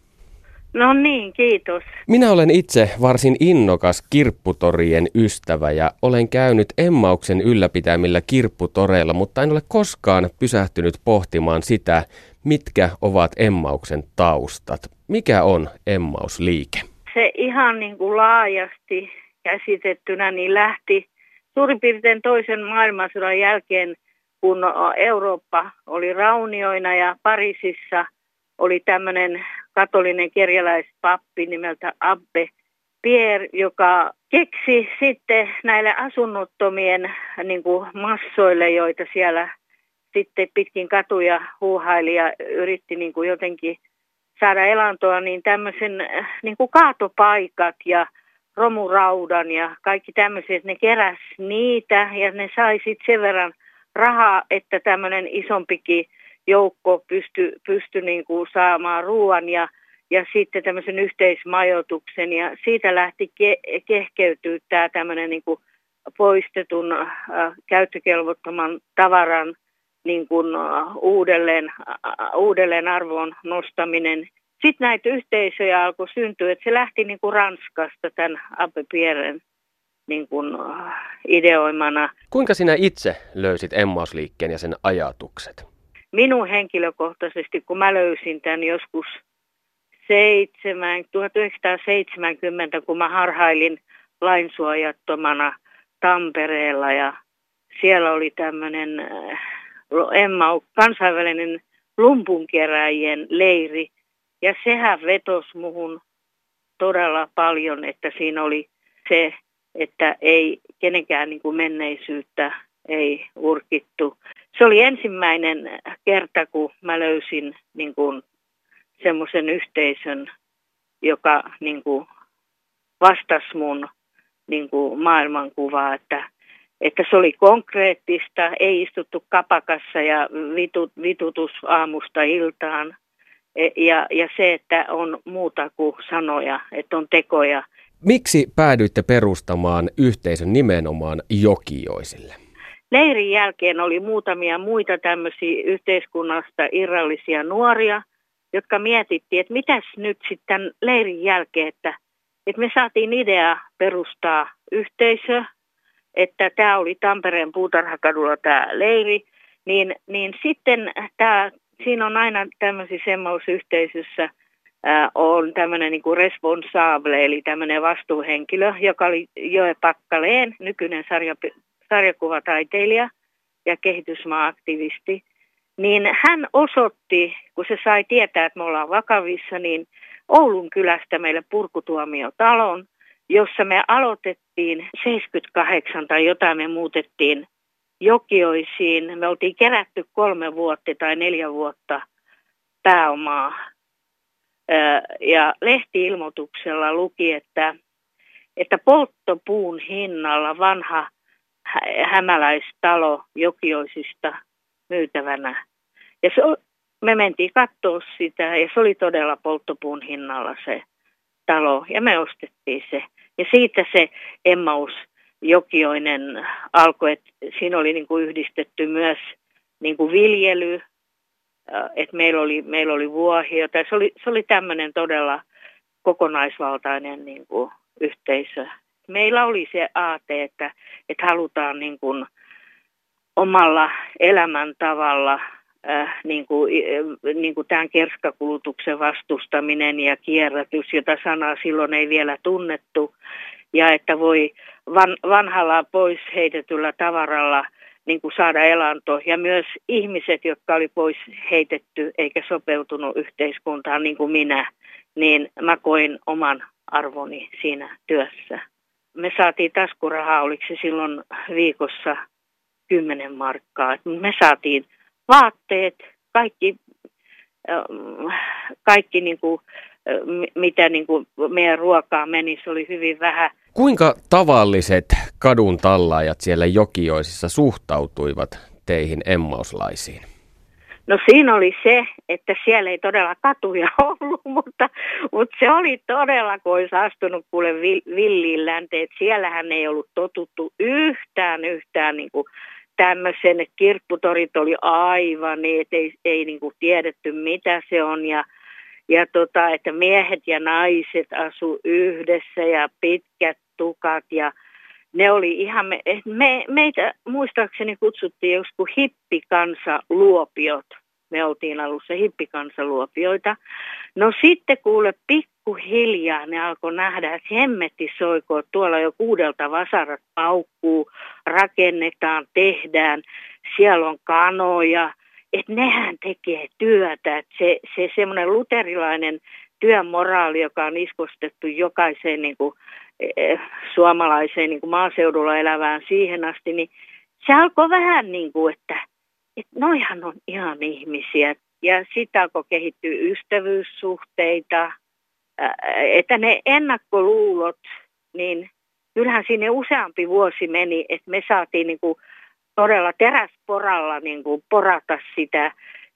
No niin, kiitos. Minä olen itse varsin innokas kirpputorien ystävä ja olen käynyt Emmauksen ylläpitämillä kirpputoreilla, mutta en ole koskaan pysähtynyt pohtimaan sitä, mitkä ovat Emmauksen taustat. Mikä on Emmausliike? Se ihan niin kuin laajasti käsitettynä niin lähti suurin piirtein toisen maailmansodan jälkeen, kun Eurooppa oli raunioina ja Pariisissa oli tämmöinen katolinen kerjäläispappi nimeltä Abbe Pierre, joka keksi sitten näille asunnottomien niin kuin massoille, joita siellä sitten pitkin katuja huuhaili ja yritti niin kuin jotenkin saada elantoa, niin tämmöisen niin kuin kaatopaikat ja romuraudan ja kaikki tämmöiset, ne keräs niitä ja ne sai sitten sen verran rahaa, että tämmöinen isompikin joukko pysty, pysty niin kuin saamaan ruoan ja, ja sitten tämmöisen yhteismajoituksen ja siitä lähti ke, kehkeytyä tämä tämmöinen niin kuin poistetun äh, käyttökelvottoman tavaran niin kuin, äh, uudelleen, äh, uudelleen arvon nostaminen. Sitten näitä yhteisöjä alkoi syntyä, että se lähti niin kuin Ranskasta tämän Abbe Pierren niin kuin, äh, ideoimana. Kuinka sinä itse löysit Emmausliikkeen ja sen ajatukset? Minun henkilökohtaisesti, kun mä löysin tämän joskus 7, 1970, kun mä harhailin lainsuojattomana Tampereella ja siellä oli tämmöinen äh, Emma, kansainvälinen lumpunkeräjien leiri. Ja sehän vetosi muhun todella paljon, että siinä oli se, että ei kenenkään niin kuin menneisyyttä ei urkittu se oli ensimmäinen kerta, kun mä löysin niin kuin, semmoisen yhteisön, joka niin kuin, vastasi mun niin kuin, maailmankuvaa, että että se oli konkreettista, ei istuttu kapakassa ja vitut, vitutus aamusta iltaan. E, ja, ja se, että on muuta kuin sanoja, että on tekoja. Miksi päädyitte perustamaan yhteisön nimenomaan Jokioisille? Leirin jälkeen oli muutamia muita tämmöisiä yhteiskunnasta irrallisia nuoria, jotka mietittiin, että mitäs nyt sitten leirin jälkeen, että, että me saatiin idea perustaa yhteisö, että tämä oli Tampereen puutarhakadulla tämä leiri, niin, niin sitten tämä, siinä on aina tämmöisissä semmausyhteisössä on tämmöinen niin responsable, eli tämmöinen vastuuhenkilö, joka oli Joe Pakkaleen, nykyinen sarja, sarjakuvataiteilija ja kehitysmaa-aktivisti. Niin hän osoitti, kun se sai tietää, että me ollaan vakavissa, niin Oulun kylästä meille purkutuomiotalon, jossa me aloitettiin 78 tai jotain me muutettiin Jokioisiin. Me oltiin kerätty kolme vuotta tai neljä vuotta pääomaa. Ja lehtiilmoituksella luki, että, että polttopuun hinnalla vanha hämäläistalo Jokioisista myytävänä. Ja se, me mentiin katsoa sitä ja se oli todella polttopuun hinnalla se talo ja me ostettiin se. Ja siitä se Emmaus Jokioinen alkoi, että siinä oli niin kuin yhdistetty myös niin kuin viljely, että meillä oli, meillä oli vuohia. Tai se oli, se oli tämmöinen todella kokonaisvaltainen niin kuin yhteisö. Meillä oli se aate, että, että halutaan niin kuin omalla elämäntavalla äh, niin kuin, äh, niin kuin tämän kerskakulutuksen vastustaminen ja kierrätys, jota sanaa silloin ei vielä tunnettu, ja että voi van, vanhalla pois heitetyllä tavaralla niin kuin saada elanto. Ja myös ihmiset, jotka oli pois heitetty eikä sopeutunut yhteiskuntaan niin kuin minä, niin mä koin oman arvoni siinä työssä. Me saatiin taskurahaa, oliko se silloin viikossa 10 markkaa. Me saatiin vaatteet, kaikki, kaikki niin kuin, mitä niin kuin meidän ruokaa meni, se oli hyvin vähän. Kuinka tavalliset kadun tallaajat siellä Jokioisissa suhtautuivat teihin emmauslaisiin? No siinä oli se, että siellä ei todella katuja ollut, mutta, mutta se oli todella, kun olisi astunut kuule villiin länteen. Siellähän ei ollut totuttu yhtään, yhtään niin kuin tämmöisen, että kirpputorit oli aivan niin, että ei, ei niin kuin tiedetty mitä se on ja, ja tota, että miehet ja naiset asu yhdessä ja pitkät tukat ja ne oli ihan, me, me, meitä muistaakseni kutsuttiin joskus hippikansa luopiot. Me oltiin alussa hippikansaluopioita. No sitten kuule pikkuhiljaa ne alkoi nähdä, että hemmetti soikoo, tuolla jo kuudelta vasarat paukkuu, rakennetaan, tehdään, siellä on kanoja, että nehän tekee työtä. Että se, se semmoinen luterilainen työmoraali, joka on iskostettu jokaiseen niin kuin, eh, suomalaiseen niin kuin maaseudulla elävään siihen asti, niin se alkoi vähän niin kuin, että, että noihan on ihan ihmisiä. Ja sitten alkoi kehittyä ystävyyssuhteita, että ne ennakkoluulot, niin kyllähän sinne useampi vuosi meni, että me saatiin niin kuin todella teräsporalla niin kuin porata sitä,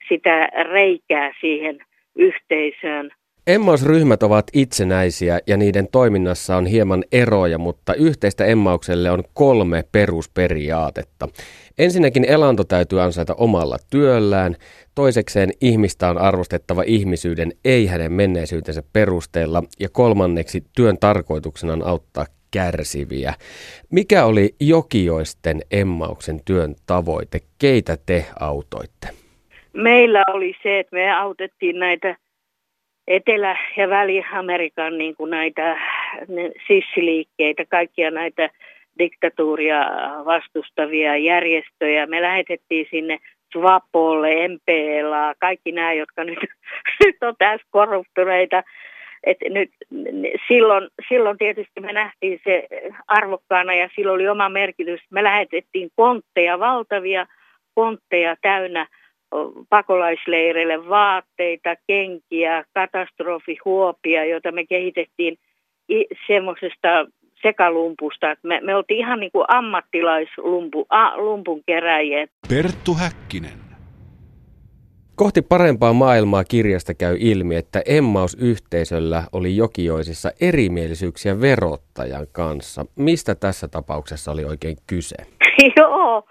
sitä reikää siihen yhteisöön. Emmausryhmät ovat itsenäisiä ja niiden toiminnassa on hieman eroja, mutta yhteistä emmaukselle on kolme perusperiaatetta. Ensinnäkin elanto täytyy ansaita omalla työllään, toisekseen ihmistä on arvostettava ihmisyyden ei hänen menneisyytensä perusteella ja kolmanneksi työn tarkoituksena on auttaa kärsiviä. Mikä oli Jokioisten emmauksen työn tavoite? Keitä te autoitte? Meillä oli se, että me autettiin näitä Etelä- ja Väli-Amerikan niin kuin näitä sissiliikkeitä, kaikkia näitä diktatuuria vastustavia järjestöjä. Me lähetettiin sinne Swapolle, MPLA, kaikki nämä, jotka nyt, nyt on tässä korruptuneita. Et nyt, silloin, silloin tietysti me nähtiin se arvokkaana ja silloin oli oma merkitys. Me lähetettiin kontteja, valtavia kontteja täynnä pakolaisleireille vaatteita, kenkiä, katastrofihuopia, joita me kehitettiin semmoisesta sekalumpusta. Me, me oltiin ihan niin kuin ammattilaislumpun keräjiä. Perttu Häkkinen. Kohti parempaa maailmaa kirjasta käy ilmi, että Emmaus-yhteisöllä oli Jokioisissa erimielisyyksiä verottajan kanssa. Mistä tässä tapauksessa oli oikein kyse? Joo,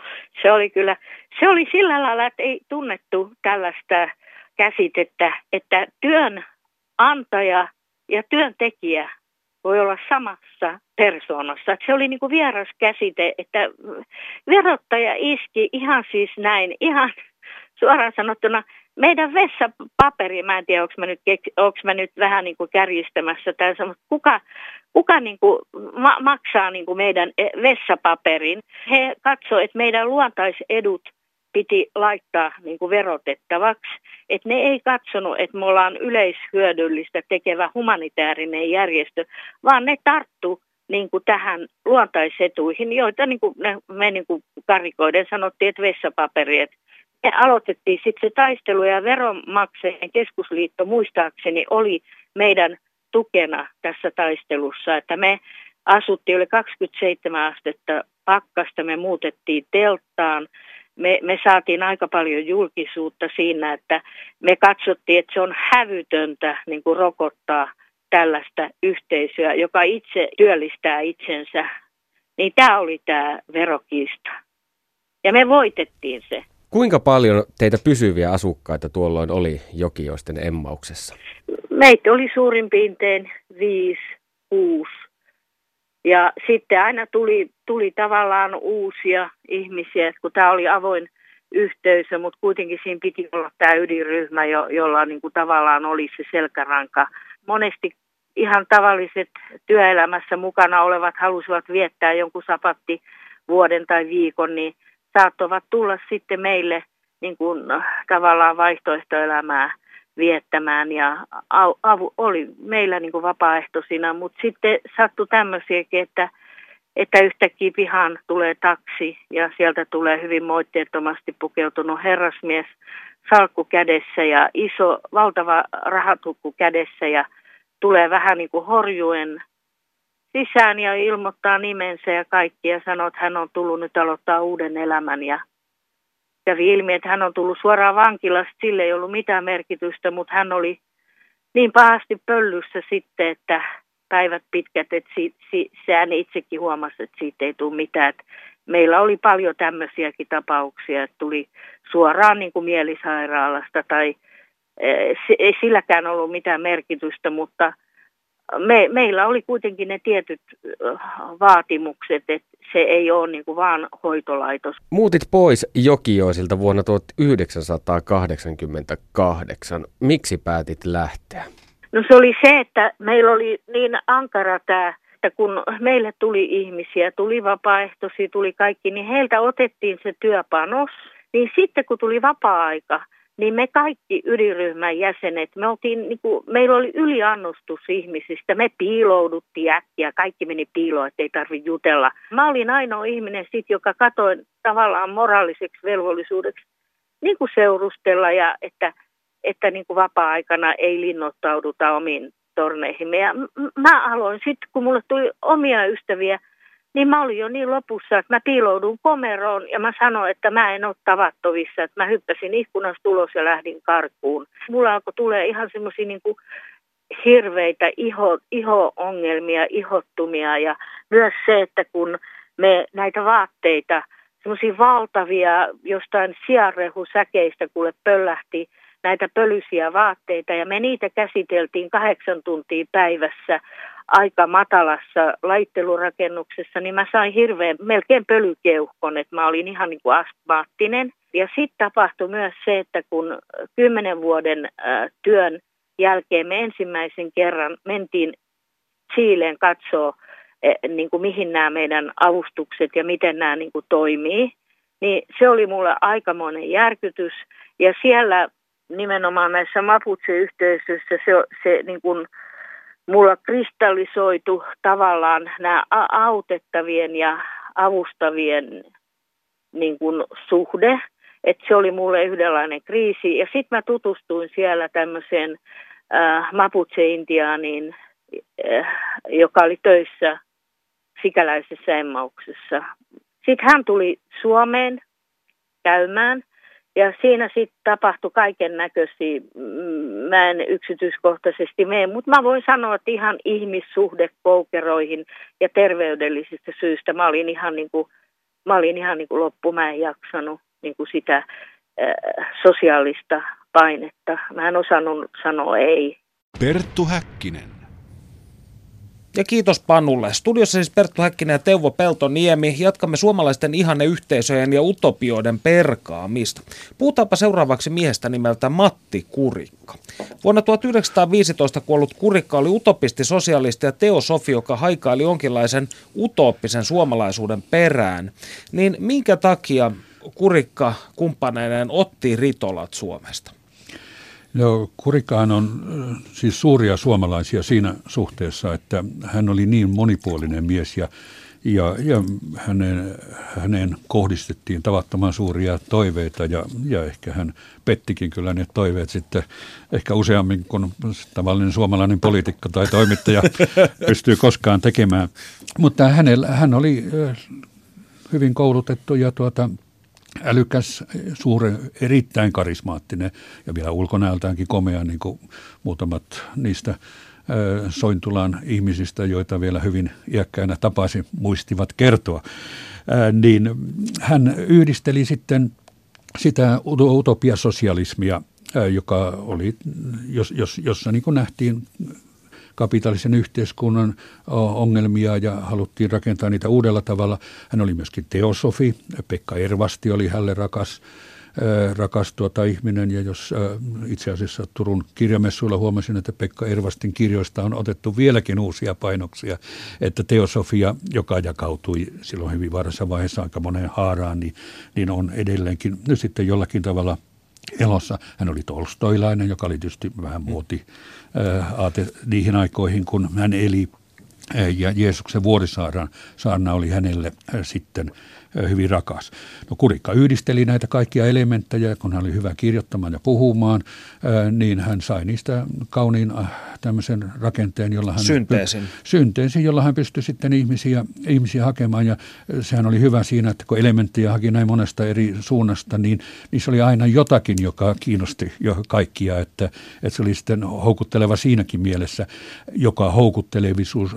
se oli kyllä, se oli sillä lailla, että ei tunnettu tällaista käsitettä, että työnantaja ja työntekijä voi olla samassa persoonassa. Se oli niin kuin vieras käsite, että verottaja iski ihan siis näin, ihan suoraan sanottuna meidän vessapaperi, mä en tiedä, onko mä mä nyt vähän niin kuin kärjistämässä tässä, mutta kuka, kuka niin kuin ma- maksaa niin kuin meidän e, vessapaperin? He katsoivat, että meidän luontaisedut piti laittaa niin kuin verotettavaksi. Että ne ei katsonut, että me ollaan yleishyödyllistä tekevä humanitaarinen järjestö, vaan ne tarttu niin kuin tähän luontaisetuihin, joita niin kuin me niin kuin karikoiden sanottiin, että vessapaperi, että me aloitettiin sitten se taistelu ja veronmaksajien keskusliitto muistaakseni oli meidän tukena tässä taistelussa, että me asuttiin yli 27 astetta pakkasta, me muutettiin telttaan, me, me saatiin aika paljon julkisuutta siinä, että me katsottiin, että se on hävytöntä niin kuin rokottaa tällaista yhteisöä, joka itse työllistää itsensä. Niin tämä oli tämä verokiista. Ja me voitettiin se. Kuinka paljon teitä pysyviä asukkaita tuolloin oli Jokioisten Emmauksessa? Meitä oli suurin piirtein viisi, kuusi. Ja sitten aina tuli, tuli tavallaan uusia ihmisiä, kun tämä oli avoin yhteisö, mutta kuitenkin siinä piti olla tämä ydinryhmä, jo, jolla niin kuin tavallaan oli se selkäranka. Monesti ihan tavalliset työelämässä mukana olevat halusivat viettää jonkun sapatti vuoden tai viikon, niin saattavat tulla sitten meille niin kuin, tavallaan vaihtoehtoelämää viettämään ja avu, oli meillä niin kuin vapaaehtoisina, mutta sitten sattui tämmöisiäkin, että, että yhtäkkiä pihaan tulee taksi ja sieltä tulee hyvin moitteettomasti pukeutunut herrasmies salkku kädessä ja iso valtava rahatukku kädessä ja tulee vähän niin kuin horjuen sisään ja ilmoittaa nimensä ja kaikki ja sanoo, että hän on tullut nyt aloittaa uuden elämän ja kävi ilmi, että hän on tullut suoraan vankilasta, sille ei ollut mitään merkitystä, mutta hän oli niin pahasti pöllyssä sitten, että päivät pitkät, että si, si, sehän itsekin huomasi, että siitä ei tule mitään. Että meillä oli paljon tämmöisiäkin tapauksia, että tuli suoraan niin kuin mielisairaalasta tai eh, ei silläkään ollut mitään merkitystä, mutta – me, meillä oli kuitenkin ne tietyt vaatimukset, että se ei ole niin kuin vaan hoitolaitos. Muutit pois Jokioisilta vuonna 1988. Miksi päätit lähteä? No se oli se, että meillä oli niin ankara tämä, että kun meille tuli ihmisiä, tuli vapaaehtoisia, tuli kaikki, niin heiltä otettiin se työpanos. Niin sitten kun tuli vapaa-aika, niin me kaikki ydinryhmän jäsenet, me oltiin, niin kuin, meillä oli yliannostus ihmisistä, me piilouduttiin äkkiä, kaikki meni piiloon, ettei tarvitse jutella. Mä olin ainoa ihminen sit, joka katoi tavallaan moraaliseksi velvollisuudeksi niin kuin seurustella ja että, että niin kuin vapaa-aikana ei linnoittauduta omiin torneihin. Ja mä aloin sitten, kun mulle tuli omia ystäviä, niin mä olin jo niin lopussa, että mä piiloudun komeroon ja mä sanoin, että mä en ole tavattovissa, että mä hyppäsin ikkunasta ulos ja lähdin karkuun. Mulla alkoi tulee ihan semmoisia niin hirveitä iho, iho-ongelmia, ihottumia ja myös se, että kun me näitä vaatteita, semmoisia valtavia jostain siarehusäkeistä kuule pöllähti näitä pölyisiä vaatteita ja me niitä käsiteltiin kahdeksan tuntia päivässä aika matalassa laittelurakennuksessa, niin mä sain hirveän, melkein pölykeuhkon, että mä olin ihan niin kuin astmaattinen. Ja sitten tapahtui myös se, että kun kymmenen vuoden äh, työn jälkeen me ensimmäisen kerran mentiin Chileen katsoa, eh, niin kuin mihin nämä meidän avustukset ja miten nämä niin kuin toimii, niin se oli mulle aikamoinen järkytys. Ja siellä nimenomaan näissä Mapuche-yhteisöissä se, se niin kuin, mulla kristallisoitu tavallaan nämä autettavien ja avustavien niin kuin, suhde. Että se oli mulle yhdenlainen kriisi. Ja sitten mä tutustuin siellä tämmöiseen äh, Mapuche-intiaaniin, äh, joka oli töissä sikäläisessä emmauksessa. Sitten hän tuli Suomeen käymään ja siinä sitten tapahtui kaiken näköisiä, mm, mä en yksityiskohtaisesti mene, mutta mä voin sanoa, että ihan ihmissuhdekoukeroihin ja terveydellisistä syistä mä olin ihan niin kuin, mä olin ihan niin kuin loppu, mä en jaksanut niin kuin sitä äh, sosiaalista painetta. Mä en osannut sanoa ei. Perttu Häkkinen. Ja kiitos Panulle. Studiossa siis Perttu Häkkinen ja Teuvo Peltoniemi. Jatkamme suomalaisten ihanne yhteisöjen ja utopioiden perkaamista. Puhutaanpa seuraavaksi miehestä nimeltä Matti Kurikka. Vuonna 1915 kuollut Kurikka oli utopisti, sosialisti ja teosofi, joka haikaili jonkinlaisen utooppisen suomalaisuuden perään. Niin minkä takia Kurikka kumppaneineen otti ritolat Suomesta? No, Kurikaan on siis suuria suomalaisia siinä suhteessa, että hän oli niin monipuolinen mies ja, ja, ja hänen, häneen kohdistettiin tavattoman suuria toiveita ja, ja ehkä hän pettikin kyllä ne toiveet sitten ehkä useammin kuin tavallinen suomalainen poliitikko tai toimittaja pystyy koskaan tekemään. Mutta hänellä, hän oli hyvin koulutettu ja tuota, älykäs, suuri, erittäin karismaattinen ja vielä ulkonäöltäänkin komea, niin kuin muutamat niistä Sointulan ihmisistä, joita vielä hyvin iäkkäänä tapasi, muistivat kertoa. Niin hän yhdisteli sitten sitä utopiasosialismia, joka oli, jos, jos, jossa niin nähtiin kapitalisen yhteiskunnan ongelmia ja haluttiin rakentaa niitä uudella tavalla. Hän oli myöskin teosofi, Pekka Ervasti oli hälle rakas rakas tuota ihminen ja jos itse asiassa Turun kirjamessuilla huomasin, että Pekka Ervastin kirjoista on otettu vieläkin uusia painoksia, että teosofia, joka jakautui silloin hyvin varhaisessa vaiheessa aika moneen haaraan, niin, niin on edelleenkin nyt sitten jollakin tavalla elossa. Hän oli tolstoilainen, joka oli tietysti vähän muoti aate niihin aikoihin, kun hän eli ja Jeesuksen vuorisaarna oli hänelle sitten hyvin rakas. No Kurikka yhdisteli näitä kaikkia elementtejä, kun hän oli hyvä kirjoittamaan ja puhumaan, niin hän sai niistä kauniin tämmöisen rakenteen, jolla hän... Synteesin. Synteesin, jolla hän pystyi sitten ihmisiä, ihmisiä hakemaan ja sehän oli hyvä siinä, että kun elementtejä haki näin monesta eri suunnasta, niin niissä oli aina jotakin, joka kiinnosti jo kaikkia, että, että se oli sitten houkutteleva siinäkin mielessä, joka houkuttelevisuus,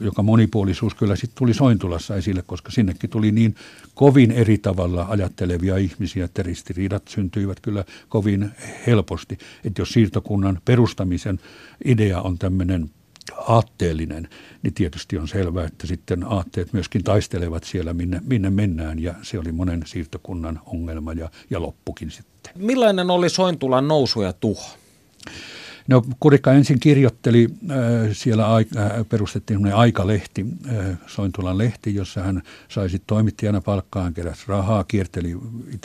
joka monipuolisuus kyllä sitten tuli Sointulassa esille, koska sinnekin tuli niin kovin eri tavalla ajattelevia ihmisiä, että ristiriidat syntyivät kyllä kovin helposti. Että jos siirtokunnan perustamisen idea on tämmöinen aatteellinen, niin tietysti on selvää, että sitten aatteet myöskin taistelevat siellä, minne, minne mennään, ja se oli monen siirtokunnan ongelma ja, ja loppukin sitten. Millainen oli Sointulan nousu ja tuho? No Kurikka ensin kirjoitteli, äh, siellä äh, perustettiin aikalehti, äh, Sointulan lehti, jossa hän sai sitten toimittajana palkkaan, keräsi rahaa, kierteli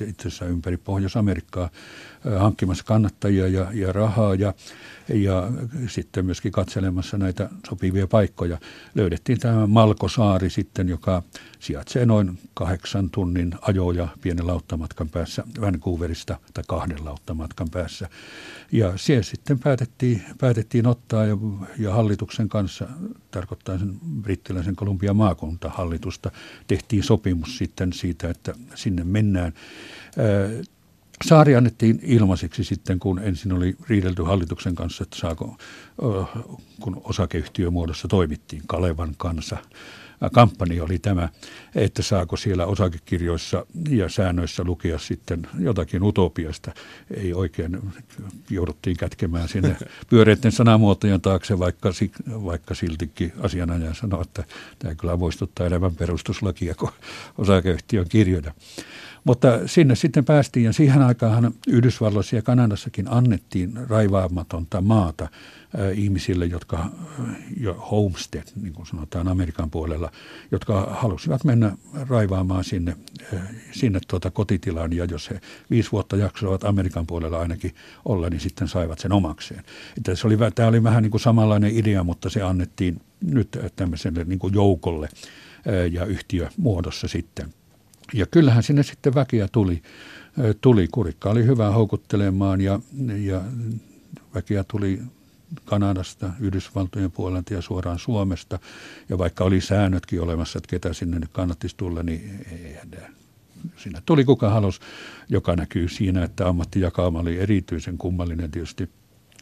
itse asiassa ympäri Pohjois-Amerikkaa hankkimassa kannattajia ja, ja rahaa. Ja, ja sitten myöskin katselemassa näitä sopivia paikkoja. Löydettiin tämä Malkosaari sitten, joka sijaitsee noin kahdeksan tunnin ajoja pienen lauttamatkan päässä Vancouverista tai kahden lauttamatkan päässä. Ja siellä sitten päätettiin, päätettiin ottaa ja, ja hallituksen kanssa, tarkoittaa sen brittiläisen Kolumbian maakuntahallitusta, tehtiin sopimus sitten siitä, että sinne mennään. Saari annettiin ilmaiseksi sitten, kun ensin oli riidelty hallituksen kanssa, että saako, kun osakeyhtiömuodossa toimittiin Kalevan kanssa. Kampanja oli tämä, että saako siellä osakekirjoissa ja säännöissä lukea sitten jotakin utopiasta. Ei oikein jouduttiin kätkemään sinne pyöreiden sanamuotojen taakse, vaikka, vaikka siltikin asianajaja sanoi, että tämä kyllä voistuttaa enemmän perustuslakia kuin osakeyhtiön kirjoja. Mutta sinne sitten päästiin ja siihen aikaan Yhdysvalloissa ja Kanadassakin annettiin raivaamatonta maata äh, ihmisille, jotka äh, jo homestead, niin kuin sanotaan Amerikan puolella, jotka halusivat mennä raivaamaan sinne, äh, sinne tuota kotitilaan ja jos he viisi vuotta jaksoivat Amerikan puolella ainakin olla, niin sitten saivat sen omakseen. Että se oli, tämä oli vähän niin kuin samanlainen idea, mutta se annettiin nyt tämmöiselle niin kuin joukolle ja yhtiömuodossa sitten – ja kyllähän sinne sitten väkeä tuli. tuli. Kurikka oli hyvä houkuttelemaan ja, ja väkeä tuli Kanadasta, Yhdysvaltojen puolelta ja suoraan Suomesta. Ja vaikka oli säännötkin olemassa, että ketä sinne nyt kannattisi tulla, niin eihän sinne tuli kuka halusi, joka näkyy siinä, että ammattijakauma oli erityisen kummallinen tietysti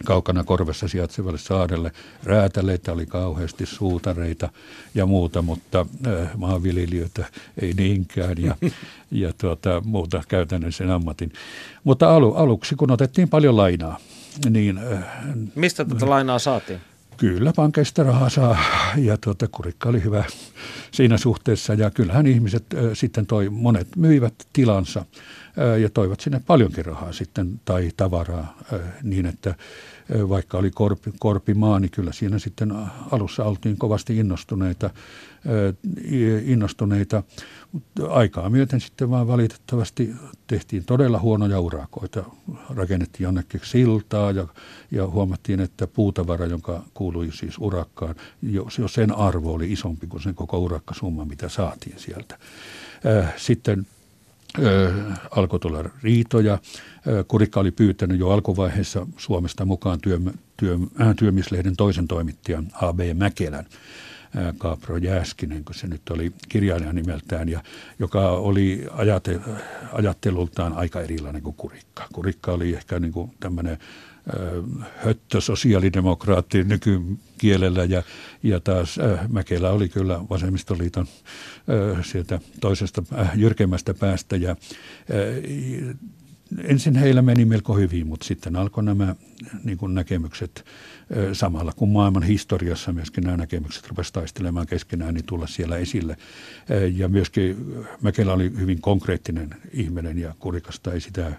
kaukana korvessa sijaitsevalle saarelle. Räätäleitä oli kauheasti, suutareita ja muuta, mutta äh, maanviljelijöitä ei niinkään ja, ja tuota, muuta käytännöllisen ammatin. Mutta alu, aluksi, kun otettiin paljon lainaa, niin... Äh, Mistä tätä lainaa saatiin? Kyllä, pankeista rahaa saa ja tuota, kurikka oli hyvä siinä suhteessa ja kyllähän ihmiset äh, sitten toi, monet myivät tilansa ja toivat sinne paljonkin rahaa sitten tai tavaraa niin, että vaikka oli korpi, korpimaa, niin kyllä siinä sitten alussa oltiin kovasti innostuneita innostuneita. Aikaa myöten sitten vaan valitettavasti tehtiin todella huonoja urakoita. Rakennettiin jonnekin siltaa ja, ja huomattiin, että puutavara, jonka kuului siis urakkaan, jo, jo sen arvo oli isompi kuin sen koko urakkasumma, mitä saatiin sieltä. Sitten alkoi tulla riitoja. Kurikka oli pyytänyt jo alkuvaiheessa Suomesta mukaan työ, työ, työmislehden toisen toimittajan A.B. Mäkelän Kaapro Jääskinen, kun se nyt oli kirjailija nimeltään, ja joka oli ajate, ajattelultaan aika erilainen kuin Kurikka. Kurikka oli ehkä niin kuin tämmöinen höttö sosiaalidemokraatti nykykielellä ja, ja taas Mäkelä oli kyllä vasemmistoliiton sieltä toisesta jyrkemmästä päästä ja ensin heillä meni melko hyvin, mutta sitten alkoi nämä niin kuin näkemykset samalla kun maailman historiassa myöskin nämä näkemykset rupesivat taistelemaan keskenään, niin tulla siellä esille. Ja myöskin Mäkelä oli hyvin konkreettinen ihminen ja kurikasta ei sitä,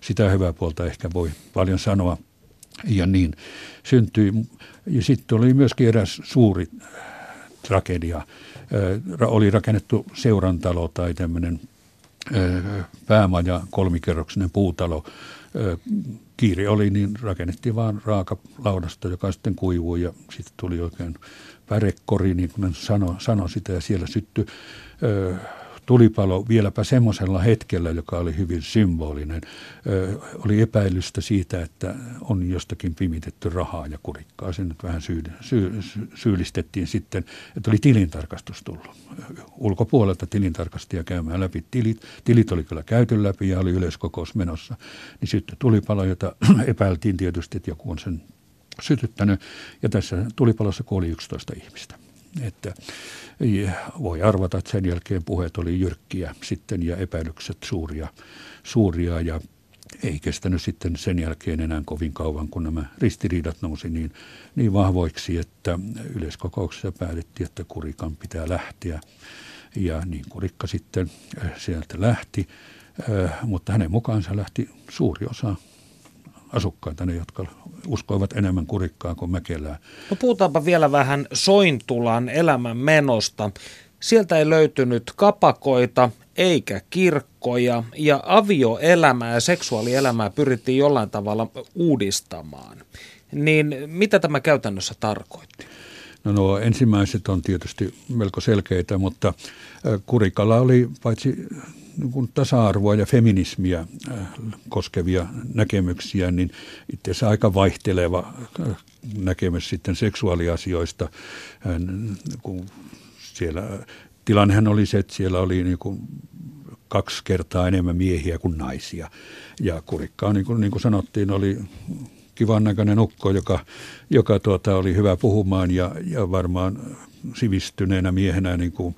sitä hyvää puolta ehkä voi paljon sanoa. Ja niin syntyi. Ja sitten oli myöskin eräs suuri tragedia. Oli rakennettu seurantalo tai tämmöinen päämaja, kolmikerroksinen puutalo. Kiiri oli, niin rakennettiin vaan raakalaudasta, joka sitten kuivui ja sitten tuli oikein pärekori, niin kuin sano, sano sitä, ja siellä syttyi tulipalo vieläpä semmoisella hetkellä, joka oli hyvin symbolinen. Ö, oli epäilystä siitä, että on jostakin pimitetty rahaa ja kurikkaa. Se nyt vähän syy, syy, syyllistettiin sitten, että oli tilintarkastus tullut. Ulkopuolelta tilintarkastia käymään läpi. Tilit, tilit oli kyllä käyty läpi ja oli yleiskokous menossa. Niin sitten tulipalo, jota epäiltiin tietysti, että joku on sen sytyttänyt. Ja tässä tulipalossa kuoli 11 ihmistä. Että voi arvata, että sen jälkeen puheet oli jyrkkiä sitten ja epäilykset suuria, suuria ja ei kestänyt sitten sen jälkeen enää kovin kauan, kun nämä ristiriidat nousi niin, niin vahvoiksi, että yleiskokouksessa päätettiin, että kurikan pitää lähteä. Ja niin kurikka sitten äh, sieltä lähti, äh, mutta hänen mukaansa lähti suuri osa asukkaita, ne jotka uskoivat enemmän kurikkaa kuin Mäkelää. No puhutaanpa vielä vähän Sointulan elämän menosta. Sieltä ei löytynyt kapakoita eikä kirkkoja ja avioelämää ja seksuaalielämää pyrittiin jollain tavalla uudistamaan. Niin mitä tämä käytännössä tarkoitti? No nuo ensimmäiset on tietysti melko selkeitä, mutta Kurikalla oli paitsi niin tasa-arvoa ja feminismiä koskevia näkemyksiä, niin itse asiassa aika vaihteleva näkemys sitten seksuaaliasioista. Kun siellä, tilannehan oli se, että siellä oli niin kuin kaksi kertaa enemmän miehiä kuin naisia. Ja Kurikka, niin kuin, niin kuin sanottiin, oli kivan näköinen ukko, joka, joka tuota, oli hyvä puhumaan ja, ja varmaan sivistyneenä miehenä niin kuin,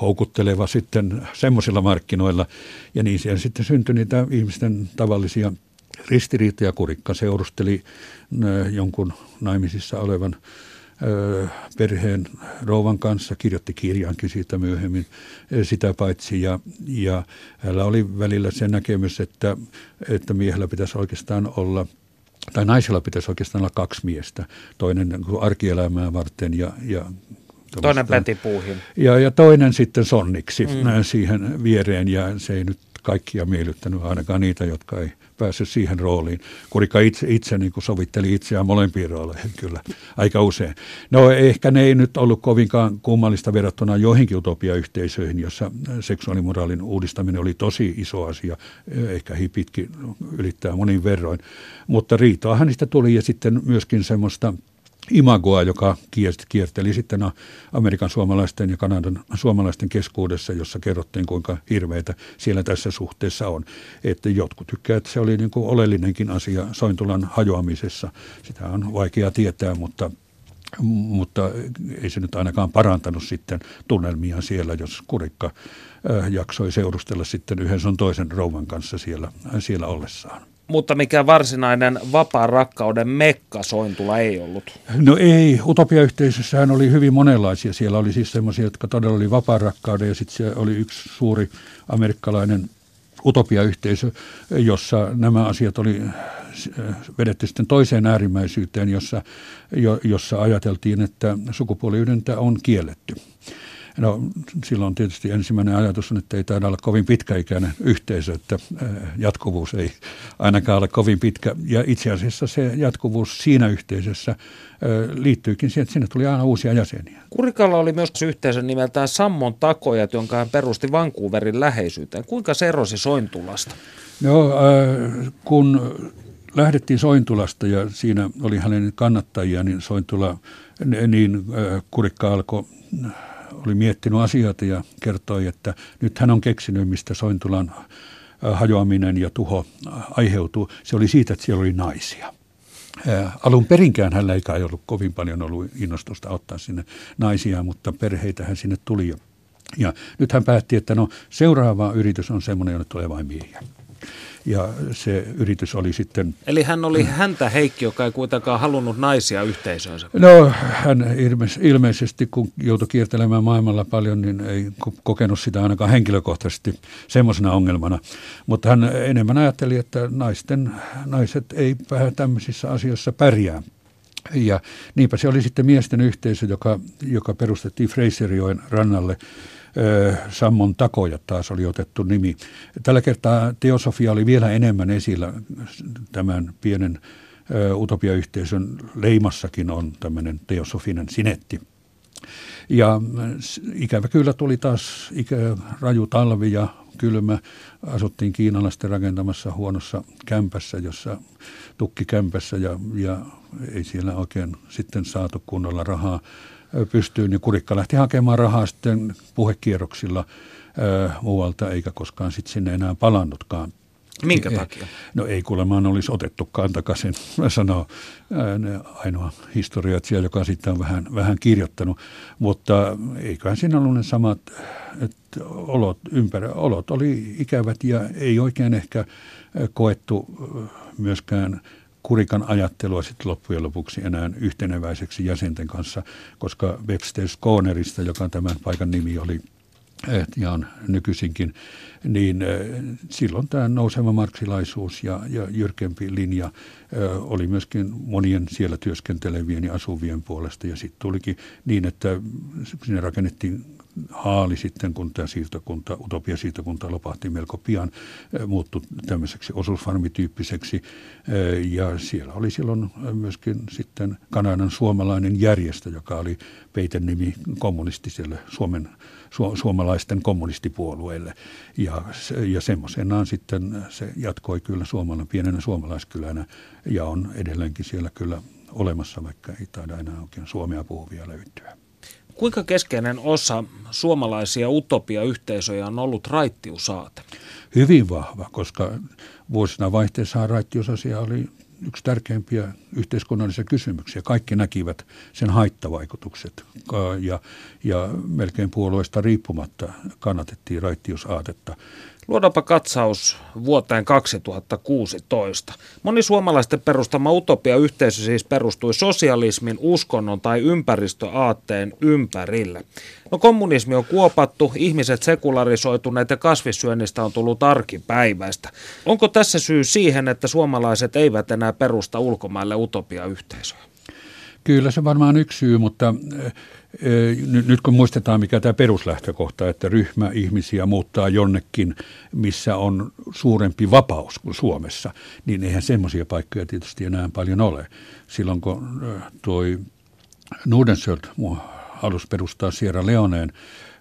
houkutteleva sitten semmoisilla markkinoilla. Ja niin siellä sitten syntyi niitä ihmisten tavallisia ristiriitoja. Kurikka seurusteli jonkun naimisissa olevan perheen rouvan kanssa, kirjoitti kirjankin siitä myöhemmin sitä paitsi. Ja, ja hänellä oli välillä se näkemys, että, että miehellä pitäisi oikeastaan olla – tai naisilla pitäisi oikeastaan olla kaksi miestä. Toinen niin arkielämää varten ja, ja Toinen pätipuuhin. Ja, ja toinen sitten sonniksi mm. siihen viereen ja se ei nyt kaikkia miellyttänyt, ainakaan niitä, jotka ei päässyt siihen rooliin. Kurikka itse, itse niin kuin sovitteli itseään molempiin rooleihin kyllä aika usein. No ehkä ne ei nyt ollut kovinkaan kummallista verrattuna joihinkin utopiayhteisöihin, jossa seksuaalimoraalin uudistaminen oli tosi iso asia, ehkä hipitkin ylittää monin verroin. Mutta riitaahan niistä tuli ja sitten myöskin semmoista imagoa, joka kierteli sitten Amerikan suomalaisten ja Kanadan suomalaisten keskuudessa, jossa kerrottiin, kuinka hirveitä siellä tässä suhteessa on. Että jotkut tykkäävät, että se oli niin kuin oleellinenkin asia Sointulan hajoamisessa. Sitä on vaikea tietää, mutta mutta ei se nyt ainakaan parantanut sitten tunnelmia siellä, jos Kurikka jaksoi seurustella sitten yhden sun toisen rouvan kanssa siellä, siellä ollessaan. Mutta mikä varsinainen vapaa rakkauden mekka Sointula ei ollut? No ei, utopiayhteisössähän oli hyvin monenlaisia. Siellä oli siis sellaisia, jotka todella oli vapaa rakkauden ja sitten siellä oli yksi suuri amerikkalainen utopiayhteisö, jossa nämä asiat oli vedetty sitten toiseen äärimmäisyyteen, jossa, jo, jossa ajateltiin, että sukupuoliydintä on kielletty. No silloin tietysti ensimmäinen ajatus on, että ei taida olla kovin pitkäikäinen yhteisö, että jatkuvuus ei ainakaan ole kovin pitkä. Ja itse asiassa se jatkuvuus siinä yhteisössä liittyykin siihen, että sinne tuli aina uusia jäseniä. Kurikalla oli myös yhteisön nimeltään Sammon takojat, jonka hän perusti Vancouverin läheisyyteen. Kuinka se erosi Sointulasta? No, kun lähdettiin Sointulasta ja siinä oli hänen kannattajia, niin Sointula, niin Kurikka alkoi oli miettinyt asioita ja kertoi, että nyt hän on keksinyt, mistä Sointulan äh, hajoaminen ja tuho äh, aiheutuu. Se oli siitä, että siellä oli naisia. Äh, alun perinkään hänellä ei kai ollut kovin paljon ollut innostusta ottaa sinne naisia, mutta perheitä hän sinne tuli. Ja nyt hän päätti, että no seuraava yritys on semmoinen, jonne tulee vain miehiä ja se yritys oli sitten... Eli hän oli häntä Heikki, joka ei kuitenkaan halunnut naisia yhteisöönsä? No hän ilmeisesti, kun joutui kiertelemään maailmalla paljon, niin ei kokenut sitä ainakaan henkilökohtaisesti semmoisena ongelmana. Mutta hän enemmän ajatteli, että naisten, naiset ei vähän tämmöisissä asioissa pärjää. Ja niinpä se oli sitten miesten yhteisö, joka, joka perustettiin Fraserjoen rannalle Sammon takoja taas oli otettu nimi. Tällä kertaa teosofia oli vielä enemmän esillä tämän pienen utopiayhteisön leimassakin on tämmöinen teosofinen sinetti. Ja ikävä kyllä tuli taas ikä, raju talvi ja kylmä. Asuttiin kiinalaisten rakentamassa huonossa kämpässä, jossa tukkikämpässä ja, ja ei siellä oikein sitten saatu kunnolla rahaa pystyyn, niin Kurikka lähti hakemaan rahaa sitten puhekierroksilla muualta, eikä koskaan sitten sinne enää palannutkaan. Minkä takia? No ei kuulemaan olisi otettukaan takaisin, sanoo ainoa historiatsija, joka sitten on vähän, vähän kirjoittanut. Mutta eiköhän siinä ollut ne samat että olot, ympäri, olot oli ikävät ja ei oikein ehkä koettu myöskään kurikan ajattelua sitten loppujen lopuksi enää yhteneväiseksi jäsenten kanssa, koska Webster Skonerista, joka tämän paikan nimi oli ja on nykyisinkin, niin silloin tämä nouseva marksilaisuus ja, ja jyrkempi linja oli myöskin monien siellä työskentelevien ja asuvien puolesta. Ja sitten tulikin niin, että sinne rakennettiin haali sitten, kun tämä siirtokunta, utopia-siirtokunta lopahti melko pian, muuttui tämmöiseksi osuusfarmityyppiseksi. Ja siellä oli silloin myöskin sitten Kanadan suomalainen järjestö, joka oli peitennimi kommunistiselle Suomen, su, suomalaisten kommunistipuolueelle. Ja, ja semmoisenaan sitten se jatkoi kyllä suomalainen, pienenä suomalaiskylänä ja on edelleenkin siellä kyllä olemassa, vaikka ei taida enää oikein suomea puhuvia löytyä. Kuinka keskeinen osa suomalaisia utopia-yhteisöjä on ollut raittiusaate? Hyvin vahva, koska vuosina vaihteessa raittiusasia oli yksi tärkeimpiä yhteiskunnallisia kysymyksiä. Kaikki näkivät sen haittavaikutukset ja, ja melkein puolueesta riippumatta kannatettiin raittiusaatetta. Luodaanpa katsaus vuoteen 2016. Moni suomalaisten perustama utopia-yhteisö siis perustui sosialismin, uskonnon tai ympäristöaatteen ympärille. No kommunismi on kuopattu, ihmiset sekularisoituneet ja kasvissyönnistä on tullut arkipäiväistä. Onko tässä syy siihen, että suomalaiset eivät enää perusta ulkomaille utopia-yhteisöjä? Kyllä se varmaan yksi syy, mutta nyt kun muistetaan, mikä tämä peruslähtökohta, että ryhmä ihmisiä muuttaa jonnekin, missä on suurempi vapaus kuin Suomessa, niin eihän semmoisia paikkoja tietysti enää paljon ole. Silloin kun tuo Nudensöld halusi perustaa Sierra Leoneen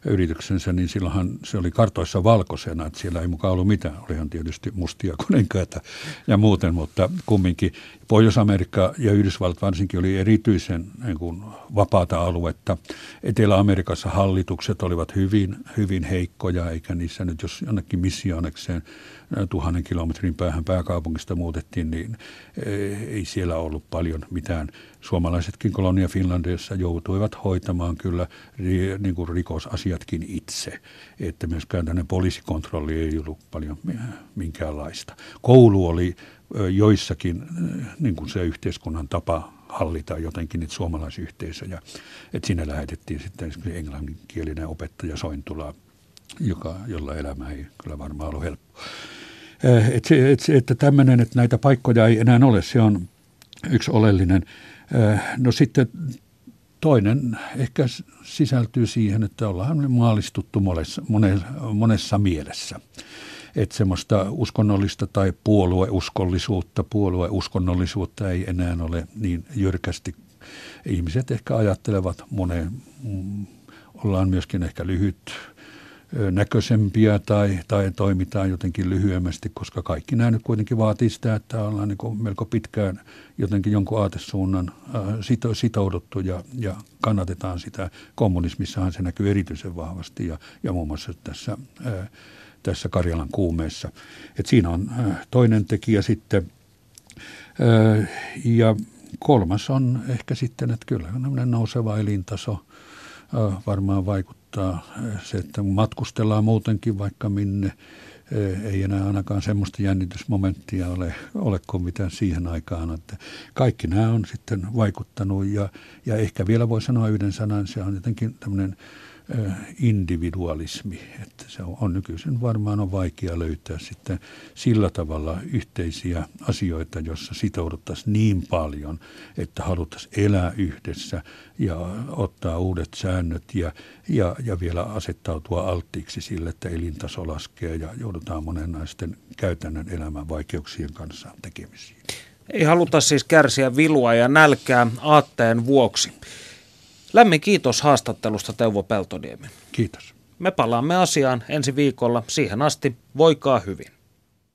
yrityksensä, niin silloinhan se oli kartoissa valkoisena, että siellä ei mukaan ollut mitään. Olihan tietysti mustia kuninkaita ja muuten, mutta kumminkin Pohjois-Amerikka ja Yhdysvallat varsinkin oli erityisen niin kuin, vapaata aluetta. Etelä-Amerikassa hallitukset olivat hyvin, hyvin heikkoja, eikä niissä nyt, jos jonnekin missionekseen tuhannen kilometrin päähän pääkaupungista muutettiin, niin ei siellä ollut paljon mitään. Suomalaisetkin kolonia Finlandiassa joutuivat hoitamaan kyllä niin kuin rikosasiatkin itse, että myöskään tänne poliisikontrolli ei ollut paljon minkäänlaista. Koulu oli joissakin niin kuin se yhteiskunnan tapa hallita jotenkin niitä suomalaisyhteisöjä. että sinne lähetettiin sitten englanninkielinen opettaja Sointula, joka, jolla elämä ei kyllä varmaan ollut helppo. Et se, et, että tämmöinen, että näitä paikkoja ei enää ole, se on yksi oleellinen. No sitten toinen ehkä sisältyy siihen, että ollaan maalistuttu monessa, monessa mielessä että semmoista uskonnollista tai puolueuskollisuutta, puolueuskonnollisuutta ei enää ole niin jyrkästi. Ihmiset ehkä ajattelevat moneen, mm, ollaan myöskin ehkä lyhyt näköisempiä tai, tai toimitaan jotenkin lyhyemmästi, koska kaikki nämä nyt kuitenkin vaatii sitä, että ollaan niin melko pitkään jotenkin jonkun aatesuunnan sito, sitouduttu ja, ja kannatetaan sitä. Kommunismissahan se näkyy erityisen vahvasti ja, ja muun muassa tässä tässä Karjalan kuumeessa. Et siinä on toinen tekijä sitten. Ja kolmas on ehkä sitten, että kyllä nouseva elintaso varmaan vaikuttaa. Se, että matkustellaan muutenkin vaikka minne, ei enää ainakaan semmoista jännitysmomenttia ole, ole kuin mitä siihen aikaan. Että kaikki nämä on sitten vaikuttanut ja, ja ehkä vielä voi sanoa yhden sanan, se on jotenkin tämmöinen individualismi. Että se on, on nykyisin varmaan on vaikea löytää sitten sillä tavalla yhteisiä asioita, jossa sitouduttaisiin niin paljon, että haluttaisiin elää yhdessä ja ottaa uudet säännöt ja, ja, ja vielä asettautua alttiiksi sille, että elintaso laskee ja joudutaan monenlaisten käytännön elämän vaikeuksien kanssa tekemisiin. Ei haluta siis kärsiä vilua ja nälkää aatteen vuoksi. Lämmin kiitos haastattelusta Teuvo Peltoniemi. Kiitos. Me palaamme asiaan ensi viikolla. Siihen asti voikaa hyvin.